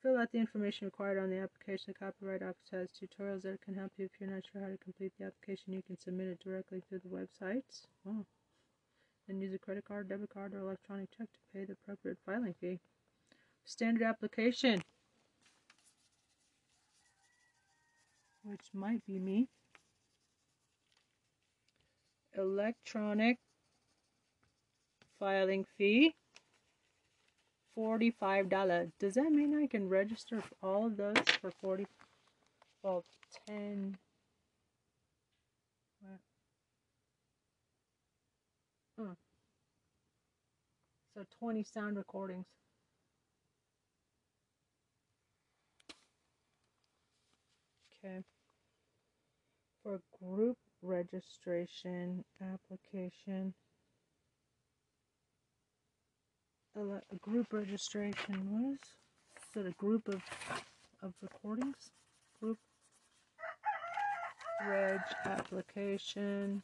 Fill out the information required on the application. The Copyright Office has tutorials that can help you if you're not sure how to complete the application. You can submit it directly through the website. Wow. Then use a credit card, debit card, or electronic check to pay the appropriate filing fee. Standard application. Which might be me electronic filing fee $45 does that mean I can register all of those for 40 well 10 what? Hmm. so 20 sound recordings. Okay. For group registration application a, a group registration what is it a group of of recordings? Group? Reg application.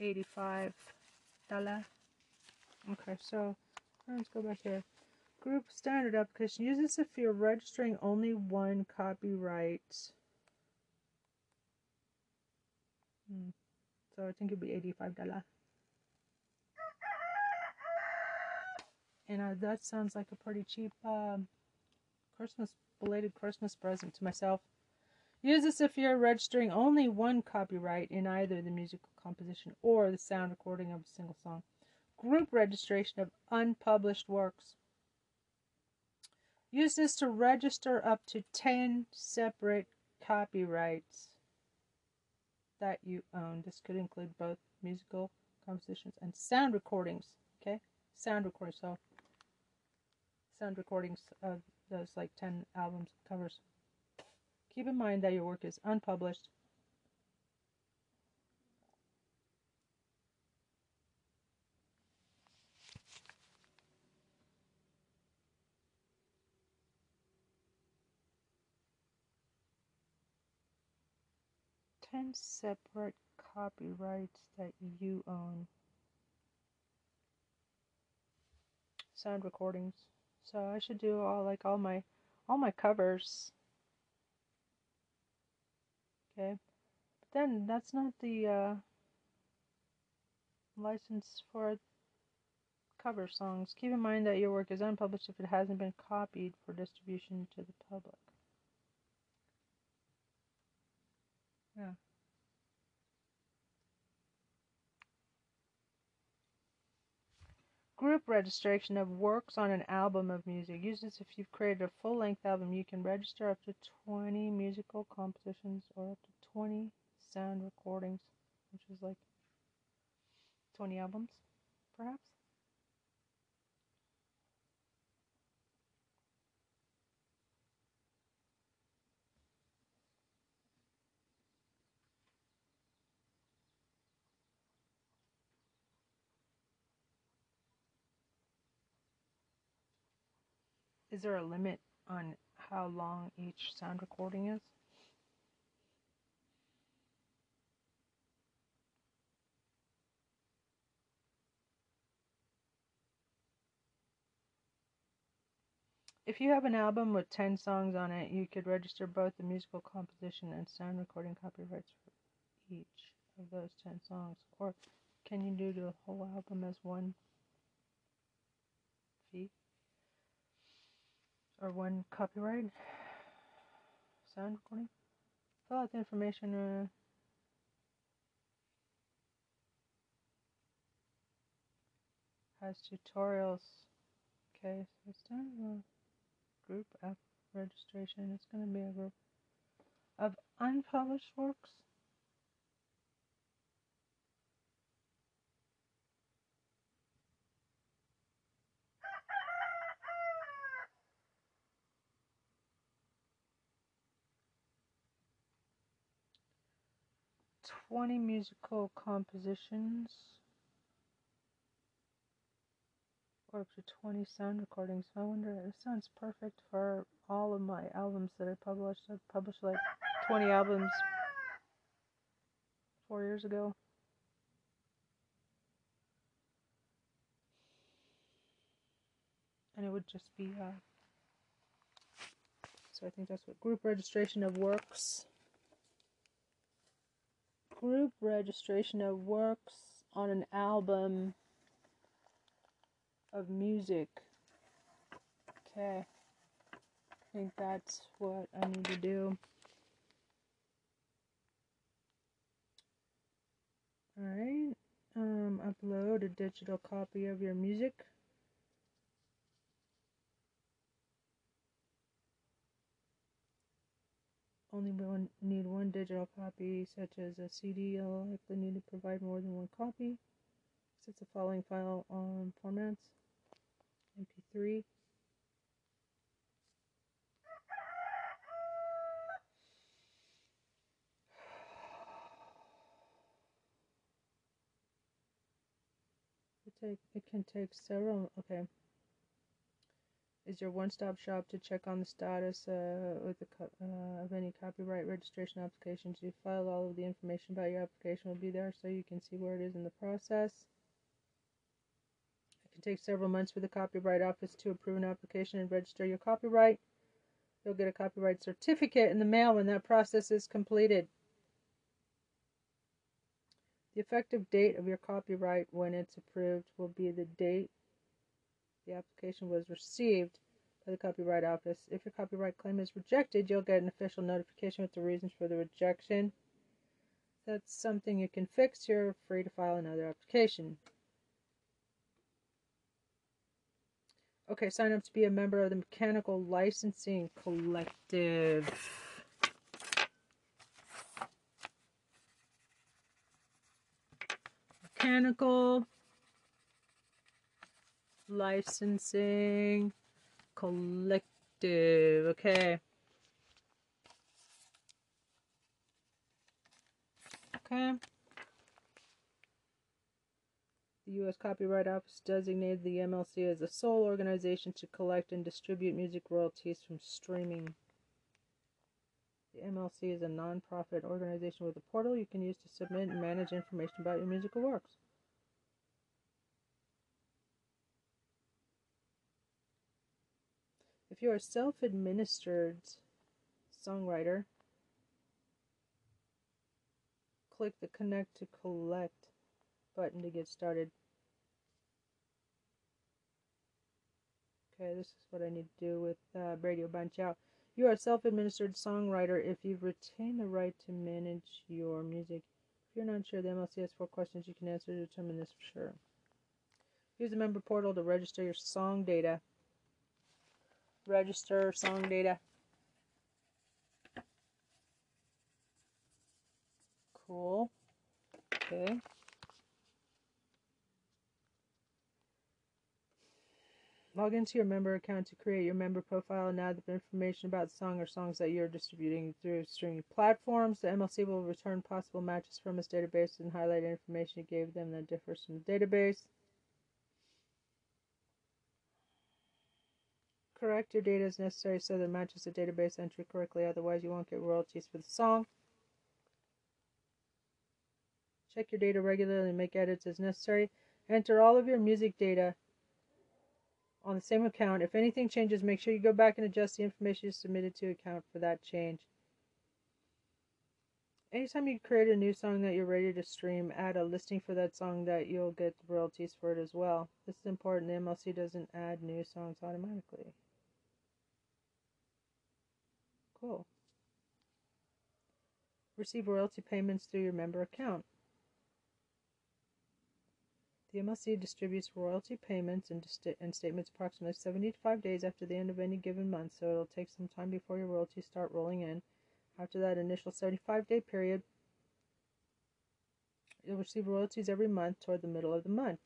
85 dollar. Okay so let's go back here. Group standard application. Use this if you're registering only one copyright. Hmm. So I think it'd be $85. And uh, that sounds like a pretty cheap um, Christmas, belated Christmas present to myself. Use this if you're registering only one copyright in either the musical composition or the sound recording of a single song. Group registration of unpublished works. Use this to register up to 10 separate copyrights that you own. This could include both musical compositions and sound recordings. Okay, sound recordings. So sound recordings of those like 10 albums covers. Keep in mind that your work is unpublished. Ten separate copyrights that you own. Sound recordings. So I should do all like all my all my covers. Okay. But then that's not the uh, license for cover songs. Keep in mind that your work is unpublished if it hasn't been copied for distribution to the public. Yeah. Group registration of works on an album of music. Use this if you've created a full length album. You can register up to 20 musical compositions or up to 20 sound recordings, which is like 20 albums, perhaps. Is there a limit on how long each sound recording is? If you have an album with 10 songs on it, you could register both the musical composition and sound recording copyrights for each of those 10 songs. Or can you do the whole album as one fee? Or one copyright? Sound recording? Fill out the information. Uh, has tutorials. Okay, so it's time for group app registration. It's going to be a group of unpublished works. Twenty musical compositions. or up to 20 sound recordings. I wonder, it sounds perfect for all of my albums that I published. I published like 20 albums four years ago. And it would just be, uh, so I think that's what group registration of works. Group registration of works on an album of music. Okay. I think that's what I need to do. Alright. Um, upload a digital copy of your music. Only one, need one digital copy, such as a CD. You'll likely need to provide more than one copy. Sets the following file um, formats. MP3. It take it can take several. Okay. Is your one-stop shop to check on the status uh, with the uh, of any copyright registration applications. You filed all of the information about your application will be there, so you can see where it is in the process It can take several months for the Copyright Office to approve an application and register your copyright. You'll get a copyright certificate in the mail when that process is completed. The effective date of your copyright when it's approved will be the date the application was received by the Copyright Office. If your copyright claim is rejected, you'll get an official notification with the reasons for the rejection. That's something you can fix. You're free to file another application. Okay, sign up to be a member of the Mechanical Licensing Collective. Mechanical Licensing Collective. Okay. Okay. The U.S. Copyright Office designated the MLC as the sole organization to collect and distribute music royalties from streaming. The MLC is a non-profit organization with a portal you can use to submit and manage information about your musical works. If you're a self-administered songwriter, click the Connect to Collect button to get started. Okay, this is what I need to do with uh, Radio Banciao. You are a self-administered songwriter if you've retained the right to manage your music. If you're not sure, the MLC has four questions you can answer to determine this for sure. Use the member portal to register your song data. Register song data. Cool. Okay. Log into your member account to create your member profile and add the information about the song or songs that you're distributing through streaming platforms. The MLC will return possible matches from its database and highlight information you gave them that differs from the database. Correct your data as necessary so that it matches the database entry correctly, otherwise, you won't get royalties for the song. Check your data regularly and make edits as necessary. Enter all of your music data on the same account. If anything changes, make sure you go back and adjust the information you submitted to account for that change. Anytime you create a new song that you're ready to stream, add a listing for that song that you'll get royalties for it as well. This is important. The MLC doesn't add new songs automatically. Cool. Receive royalty payments through your member account. The MLC distributes royalty payments and, and, statements approximately 75 days after the end of any given month, so it'll take some time before your royalties start rolling in. After that initial 75 day period, you'll receive royalties every month toward the middle of the month.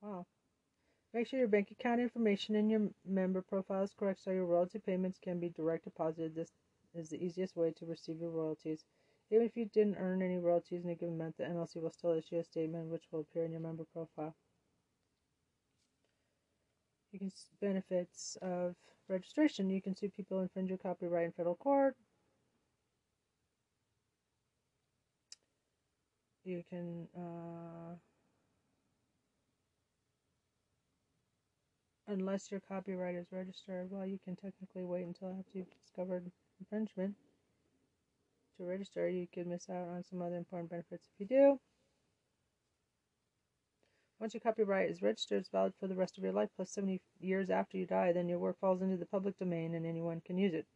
Wow. Make sure your bank account information in your member profile is correct so your royalty payments can be direct deposited. This is the easiest way to receive your royalties. Even if you didn't earn any royalties in a given month, the MLC will still issue a statement which will appear in your member profile. You can benefits of registration. You can sue people who infringe your copyright in federal court. You can uh, unless your copyright is registered, well, you can technically wait until after you've discovered infringement to register, you could miss out on some other important benefits if you do. Once your copyright is registered, it's valid for the rest of your life, plus 70 years after you die, then your work falls into the public domain and anyone can use it.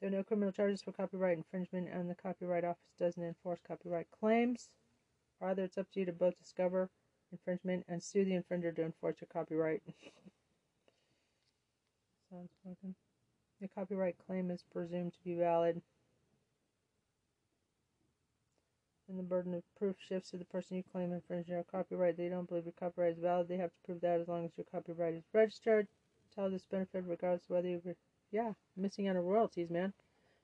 There are no criminal charges for copyright infringement, and the Copyright Office doesn't enforce copyright claims. Rather, it's up to you to both discover infringement and sue the infringer to enforce your copyright. Sounds fucking. The copyright claim is presumed to be valid. And the burden of proof shifts to the person you claim infringed your copyright. They don't believe your copyright is valid. They have to prove that as long as your copyright is registered. Tell this benefit regardless of whether you're, yeah, missing out on royalties, man.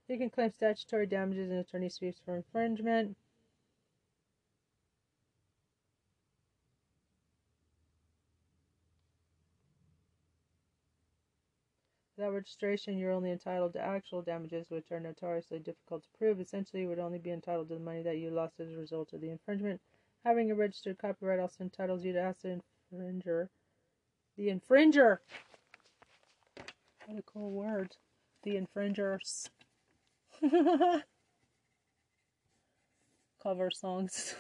You can claim statutory damages and attorney's fees for infringement. Registration, you're only entitled to actual damages, which are notoriously difficult to prove. Essentially, you would only be entitled to the money that you lost as a result of the infringement. Having a registered copyright also entitles you to ask the infringer. The infringer! What a cool word. The infringers. Cover songs.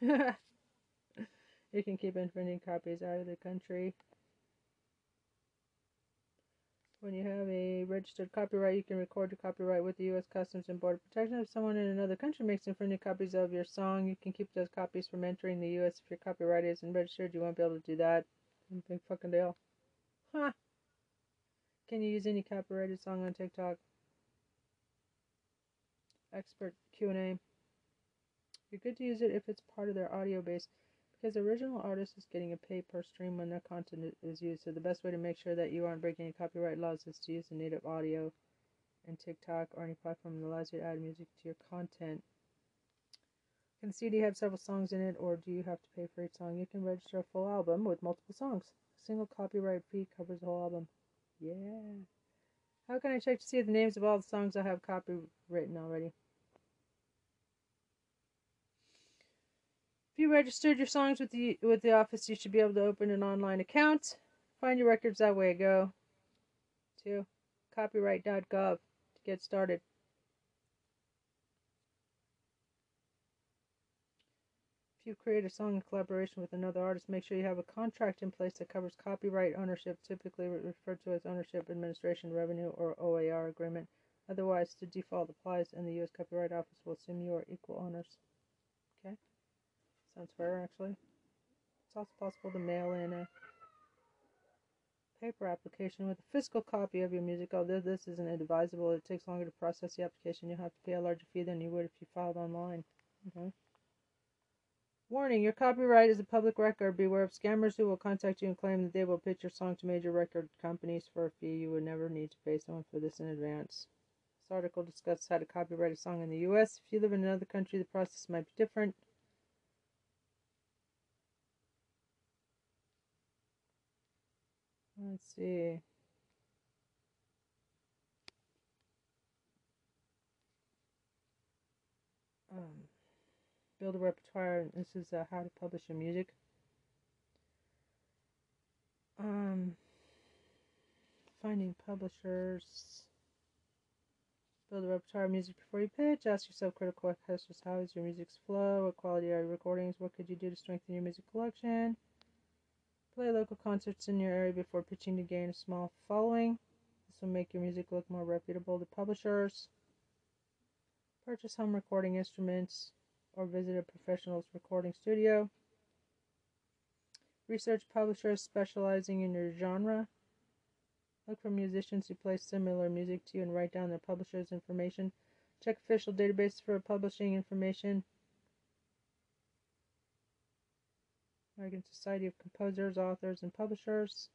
You can keep infringing copies out of the country. When you have a registered copyright, you can record your copyright with the U.S. Customs and Border Protection. If someone in another country makes infringing copies of your song, you can keep those copies from entering the U.S. If your copyright isn't registered, you won't be able to do that. Big fucking deal. Huh. Can you use any copyrighted song on TikTok? Expert Q&A. You're good to use it if it's part of their audio base because original artist is getting a pay per stream when their content is used. So the best way to make sure that you aren't breaking any copyright laws is to use the native audio in TikTok or any platform that allows you to add music to your content. Can the CD have several songs in it, or do you have to pay for each song? You can register a full album with multiple songs. A single copyright fee covers the whole album. Yeah. How can I check to see the names of all the songs I have copywritten already? You registered your songs with the with the office, you should be able to open an online account. Find your records that way. Go to copyright.gov to get started. If you create a song in collaboration with another artist, make sure you have a contract in place that covers copyright ownership, typically referred to as ownership administration revenue or OAR agreement. Otherwise, the default applies and the U.S. Copyright Office will assume you are equal owners. Okay? Sounds fair, actually. It's also possible to mail in a paper application with a physical copy of your music. Although this isn't advisable, it takes longer to process the application. You'll have to pay a larger fee than you would if you filed online. Okay. Warning, your copyright is a public record. Beware of scammers who will contact you and claim that they will pitch your song to major record companies for a fee. You would never need to pay someone for this in advance. This article discusses how to copyright a song in the U.S. If you live in another country, the process might be different. Let's see. Um, build a repertoire. This is uh, how to publish your music. Um, finding publishers. Build a repertoire of music before you pitch. Ask yourself critical questions. How is your music's flow? What quality are your recordings? What could you do to strengthen your music collection? Play local concerts in your area before pitching to gain a small following. This will make your music look more reputable to publishers. Purchase home recording instruments or visit a professional's recording studio. Research publishers specializing in your genre. Look for musicians who play similar music to you and write down their publisher's information. Check official databases for publishing information. American Society of Composers, Authors, and Publishers.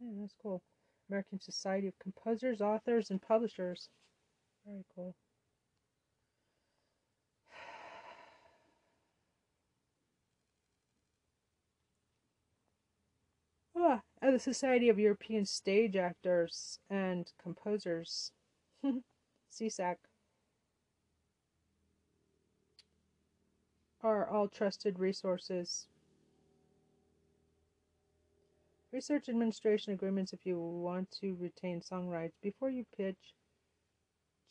Yeah, that's cool. American Society of Composers, Authors, and Publishers. Very cool. Ah, the Society of European Stage Actors and Composers. SESAC. Are all trusted resources. Research administration agreements if you want to retain song rights. Before you pitch,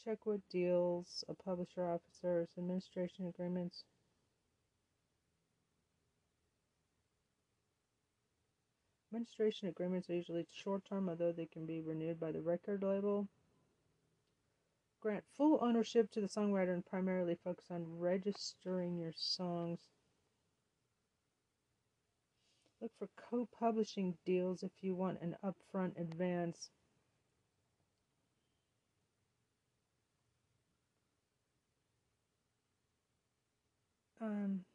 check what deals a publisher offers. Administration agreements. Administration agreements are usually short term, although they can be renewed by the record label. Grant full ownership to the songwriter and primarily focus on registering your songs. Look for co publishing deals if you want an upfront advance. Um,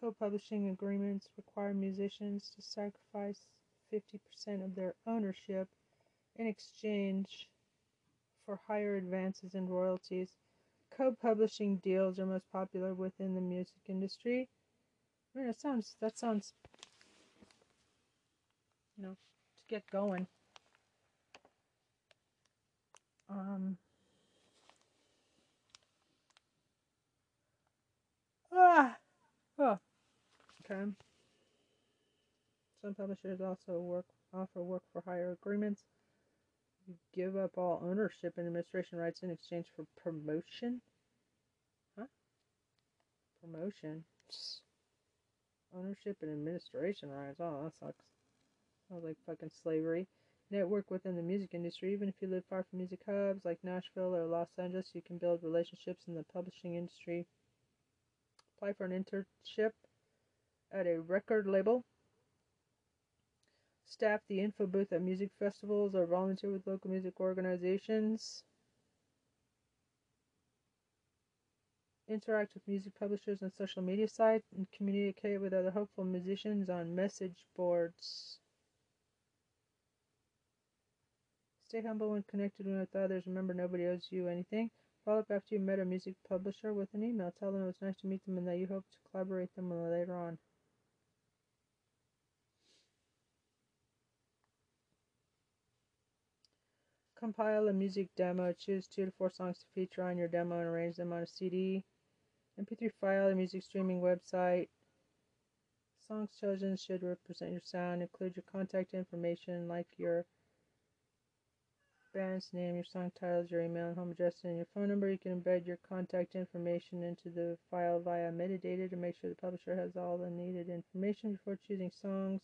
co publishing agreements require musicians to sacrifice 50% of their ownership in exchange for higher advances and royalties. Co publishing deals are most popular within the music industry. I mean, that sounds, that sounds, you know, to get going. Um, ah, oh, okay. Some publishers also work offer work for hire agreements. You give up all ownership and administration rights in exchange for promotion. Huh? Promotion. Ownership and administration rights. Oh, that sucks. Like fucking slavery. Network within the music industry. Even if you live far from music hubs like Nashville or Los Angeles, you can build relationships in the publishing industry. Apply for an internship at a record label. Staff the info booth at music festivals or volunteer with local music organizations. Interact with music publishers on social media sites and communicate with other hopeful musicians on message boards. Stay humble when connected with others. Remember, nobody owes you anything. Follow up after you met a music publisher with an email. Tell them it was nice to meet them and that you hope to collaborate with them later on. Compile a music demo. Choose two to four songs to feature on your demo and arrange them on a CD, MP3 file, a music streaming website. Songs chosen should represent your sound. Include your contact information like your name, your song titles, your email and home address, and your phone number. You can embed your contact information into the file via metadata to make sure the publisher has all the needed information before choosing songs.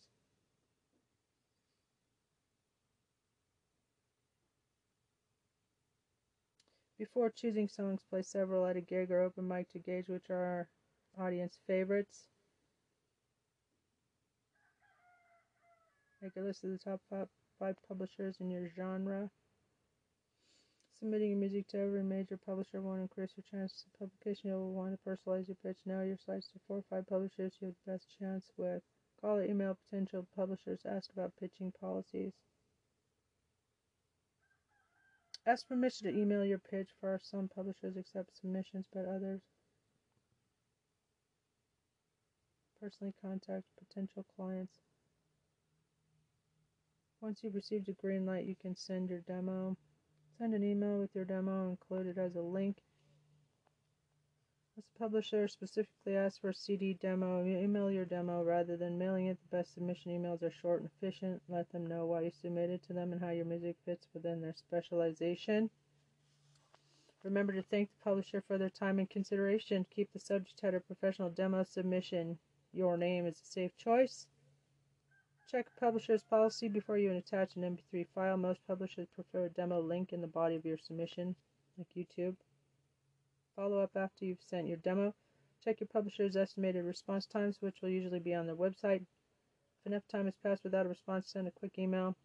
Before choosing songs, play several at a gig or open mic to gauge which are audience favorites. Make a list of the top five publishers in your genre. Submitting your music to every major publisher won't increase your chances of publication. You'll want to personalize your pitch. Narrow your sights to four or five publishers you have the best chance with. Call or email potential publishers. Ask about pitching policies. Ask permission to email your pitch. For some publishers accept submissions, but others personally contact potential clients. Once you've received a green light, you can send your demo. Send an email with your demo, include it as a link. A publisher specifically asks for a CD demo, you email your demo rather than mailing it. The best submission emails are short and efficient. Let them know why you submitted to them and how your music fits within their specialization. Remember to thank the publisher for their time and consideration. Keep the subject header professional demo submission. Your name is a safe choice. Check publisher's policy before you attach an MP3 file. Most publishers prefer a demo link in the body of your submission, like YouTube. Follow up after you've sent your demo. Check your publisher's estimated response times, which will usually be on their website. If enough time has passed without a response, send a quick email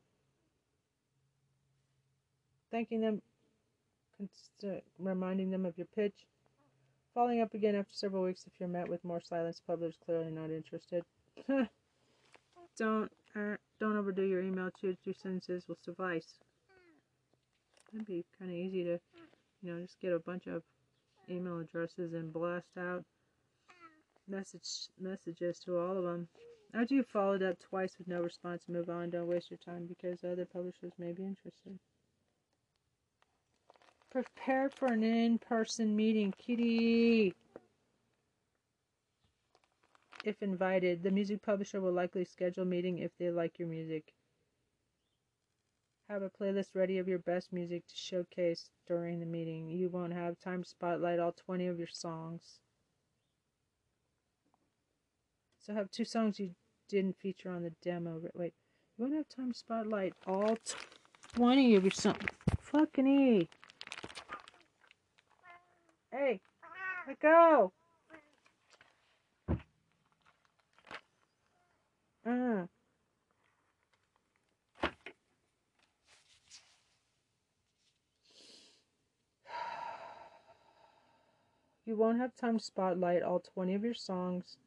thanking them, reminding them of your pitch. Following up again after several weeks if you're met with more silence, publisher clearly not interested. don't uh, don't overdo your email. Two or three sentences will suffice. It'd be kind of easy to, you know, just get a bunch of email addresses and blast out message messages to all of them. After you've followed up twice with no response, move on. Don't waste your time because other publishers may be interested. Prepare for an in-person meeting, Kitty. If invited, the music publisher will likely schedule a meeting if they like your music. Have a playlist ready of your best music to showcase during the meeting. You won't have time to spotlight all 20 of your songs. So have two songs you didn't feature on the demo. Wait, you won't have time to spotlight all 20 of your songs. Fucking E. Hey, let go. Mm. You won't have time to spotlight all 20 of your songs.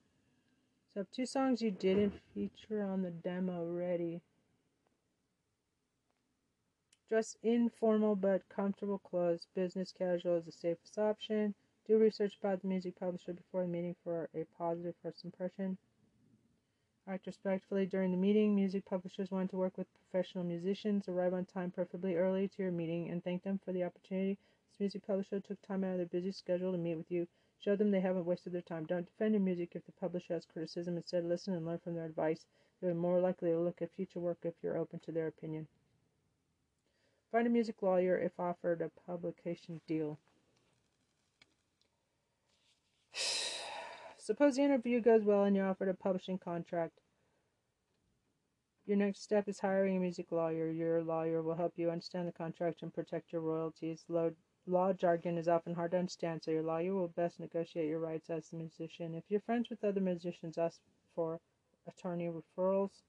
So have two songs you didn't feature on the demo ready. Dress informal but comfortable clothes. Business casual is the safest option. Do research about the music publisher before the meeting for a positive first impression. Act respectfully during the meeting. Music publishers want to work with professional musicians. Arrive on time, preferably early, to your meeting and thank them for the opportunity. This music publisher took time out of their busy schedule to meet with you. Show them they haven't wasted their time. Don't defend your music if the publisher has criticism. Instead, listen and learn from their advice. They're more likely to look at future work if you're open to their opinion. Find a music lawyer if offered a publication deal. Suppose the interview goes well and you're offered a publishing contract. Your next step is hiring a music lawyer. Your lawyer will help you understand the contract and protect your royalties. Law, law jargon is often hard to understand, so your lawyer will best negotiate your rights as the musician. If you're friends with other musicians, ask for attorney referrals.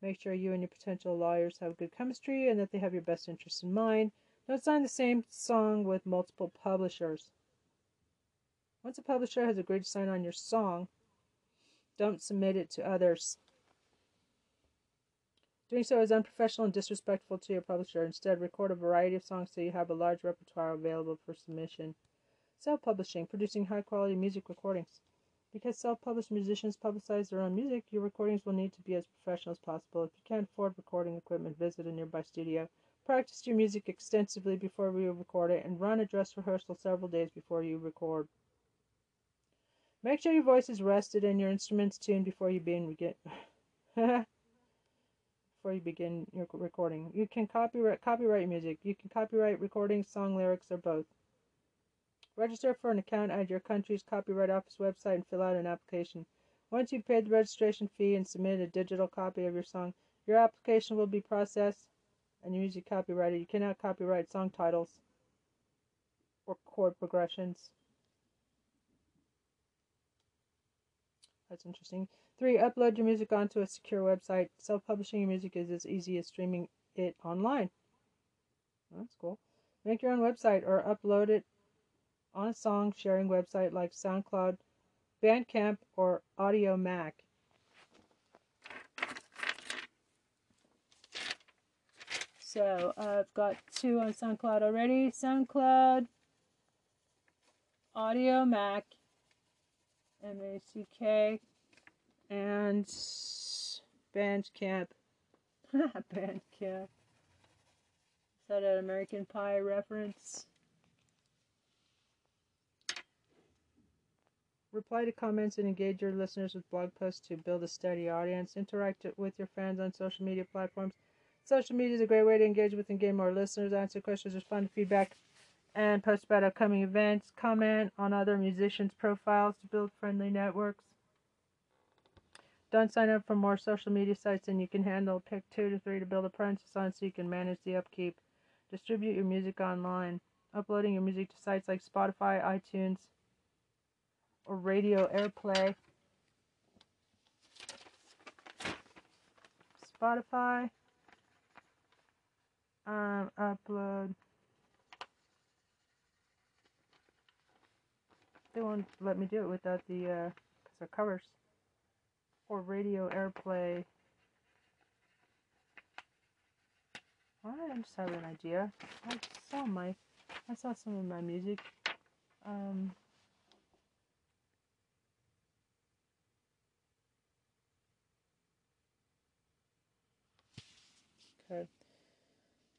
Make sure you and your potential lawyers have good chemistry and that they have your best interests in mind. Don't sign the same song with multiple publishers. Once a publisher has agreed to sign on your song, don't submit it to others. Doing so is unprofessional and disrespectful to your publisher. Instead, record a variety of songs so you have a large repertoire available for submission. Self publishing, producing high quality music recordings. Because self published musicians publicize their own music, your recordings will need to be as professional as possible. If you can't afford recording equipment, visit a nearby studio. Practice your music extensively before you record it and run a dress rehearsal several days before you record. Make sure your voice is rested and your instruments tuned before you begin. before you begin your recording. You can copyright copyright music. You can copyright recordings, song lyrics, or both. Register for an account at your country's copyright office website and fill out an application. Once you've paid the registration fee and submitted a digital copy of your song, your application will be processed and music copyrighted. You cannot copyright song titles. or chord progressions. That's interesting. Three, upload your music onto a secure website. Self publishing your music is as easy as streaming it online. That's cool. Make your own website or upload it on a song sharing website like SoundCloud, Bandcamp, or Audiomack. So I've got two on SoundCloud already. SoundCloud, Audiomack, M A C K, and Bandcamp. Bandcamp. Is that an American Pie reference? Reply to comments and engage your listeners with blog posts to build a steady audience. Interact with your fans on social media platforms. Social media is a great way to engage with and gain more listeners. Answer questions, respond to feedback, and post about upcoming events. Comment on other musicians' profiles to build friendly networks. Don't sign up for more social media sites than you can handle. Pick two to three to build a presence on so you can manage the upkeep. Distribute your music online. Uploading your music to sites like Spotify, iTunes, or Radio Airplay. Spotify. Um, upload. They won't let me do it without the, uh, of covers. Or Radio Airplay. I just have an idea. I saw my, I saw some of my music. Um, okay.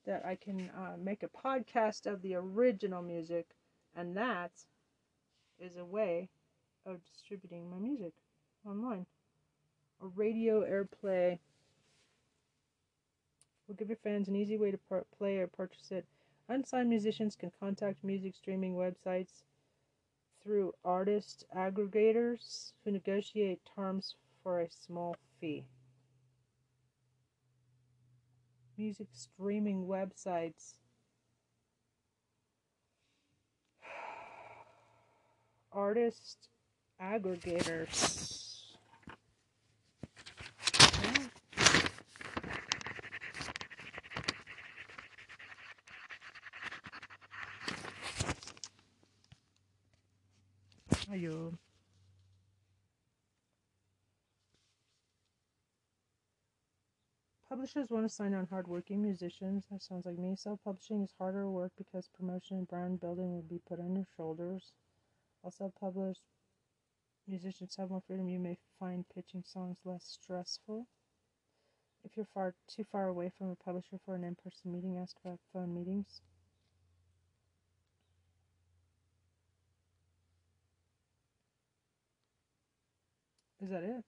That I can uh, make a podcast of the original music, and that is a way of distributing my music online. A radio airplay will give your fans an easy way to per- play or purchase it. Unsigned musicians can contact music streaming websites through artist aggregators who negotiate terms for a small fee. Music streaming websites. Artist aggregators. Ayo. Publishers want to sign on hardworking musicians. That sounds like me. Self publishing is harder work because promotion and brand building will be put on your shoulders. Self published musicians have more freedom, you may find pitching songs less stressful. If you're far too far away from a publisher for an in person meeting, ask about phone meetings. Is that it?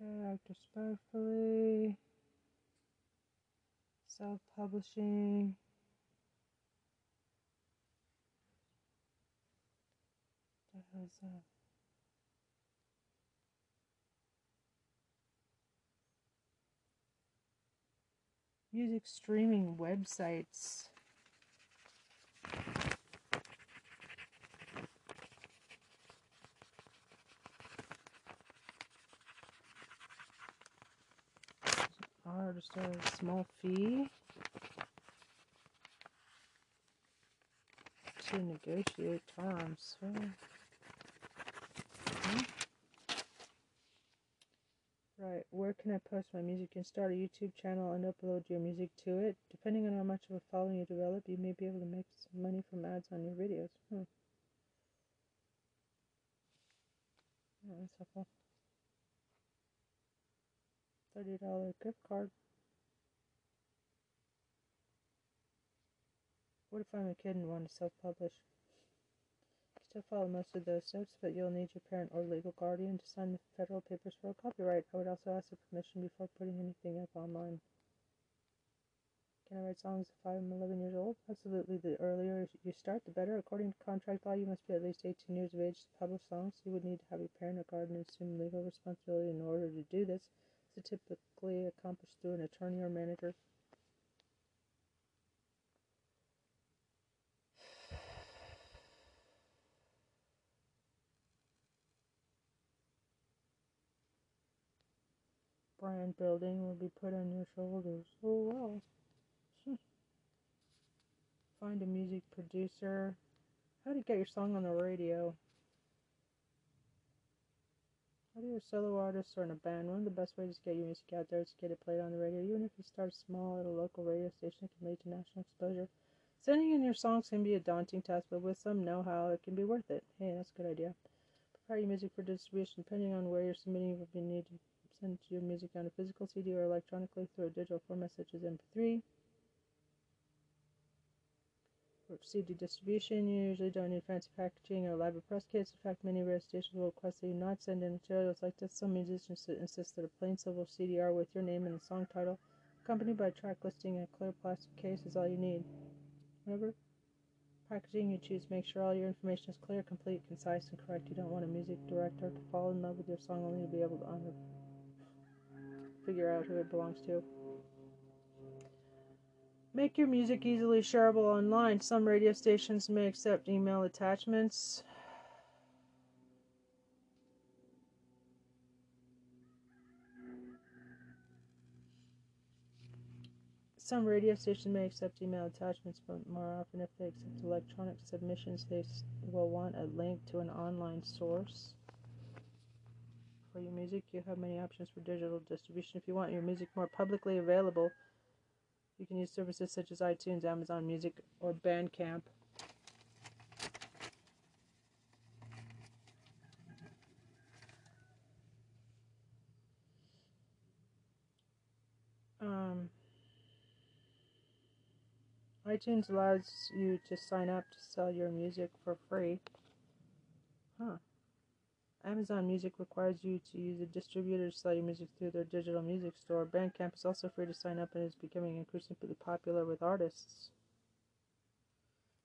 Okay, act respectfully. Self publishing. That? Music streaming websites. Are just a small fee to negotiate terms. Right, where can I post my music? You can start a YouTube channel and upload your music to it. Depending on how much of a following you develop, you may be able to make some money from ads on your videos. Hmm. Oh, that's helpful. $30 gift card. What if I'm a kid and want to self-publish? Still follow most of those steps, but you'll need your parent or legal guardian to sign the federal papers for a copyright. I would also ask for permission before putting anything up online. Can I write songs if I'm 11 years old? Absolutely. The earlier you start, the better. According to contract law, you must be at least 18 years of age to publish songs. You would need to have your parent or guardian assume legal responsibility in order to do this. Typically accomplished through an attorney or manager. Brand building will be put on your shoulders. Oh well. Find a music producer. How to get your song on the radio. How do you a solo artist or in a band? One of the best ways to get your music out there is to get it played on the radio. Even if you start small at a local radio station, it can lead to national exposure. Sending in your songs can be a daunting task, but with some know-how, it can be worth it. Hey, that's a good idea. Prepare your music for distribution. Depending on where you're submitting, you will need to send your music on a physical CD or electronically through a digital format such as MP3. For CD distribution, you usually don't need fancy packaging or elaborate press kits. In fact, many radio stations will request that you not send in materials like this. Some musicians insist that a plain silver CD-R with your name and the song title, accompanied by a track listing in a clear plastic case, is all you need. Whatever packaging you choose, make sure all your information is clear, complete, concise, and correct. You don't want a music director to fall in love with your song only to be able to honor, figure out who it belongs to. Make your music easily shareable online. Some radio stations may accept email attachments. Some radio stations may accept email attachments, but more often, if they accept electronic submissions, they will want a link to an online source. For your music, you have many options for digital distribution. If you want your music more publicly available, you can use services such as iTunes, Amazon Music, or Bandcamp. Um, iTunes allows you to sign up to sell your music for free. Huh. Amazon Music requires you to use a distributor to sell your music through their digital music store. Bandcamp is also free to sign up and is becoming increasingly popular with artists.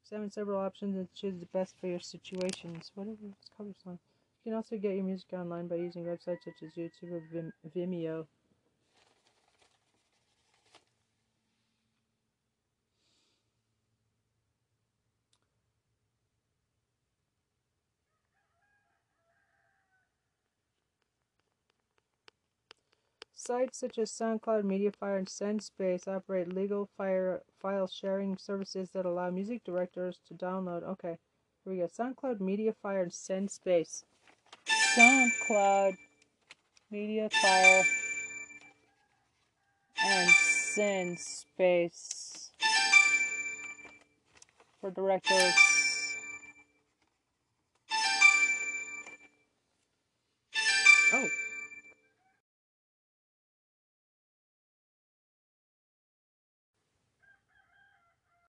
Examine several options and choose the best for your situations. Whatever this cover song. You can also get your music online by using websites such as YouTube or Vimeo. Sites such as SoundCloud, MediaFire, and SendSpace operate legal fire, file sharing services that allow music directors to download. Okay, here we go. SoundCloud, MediaFire, and SendSpace. SoundCloud, MediaFire, and SendSpace for directors.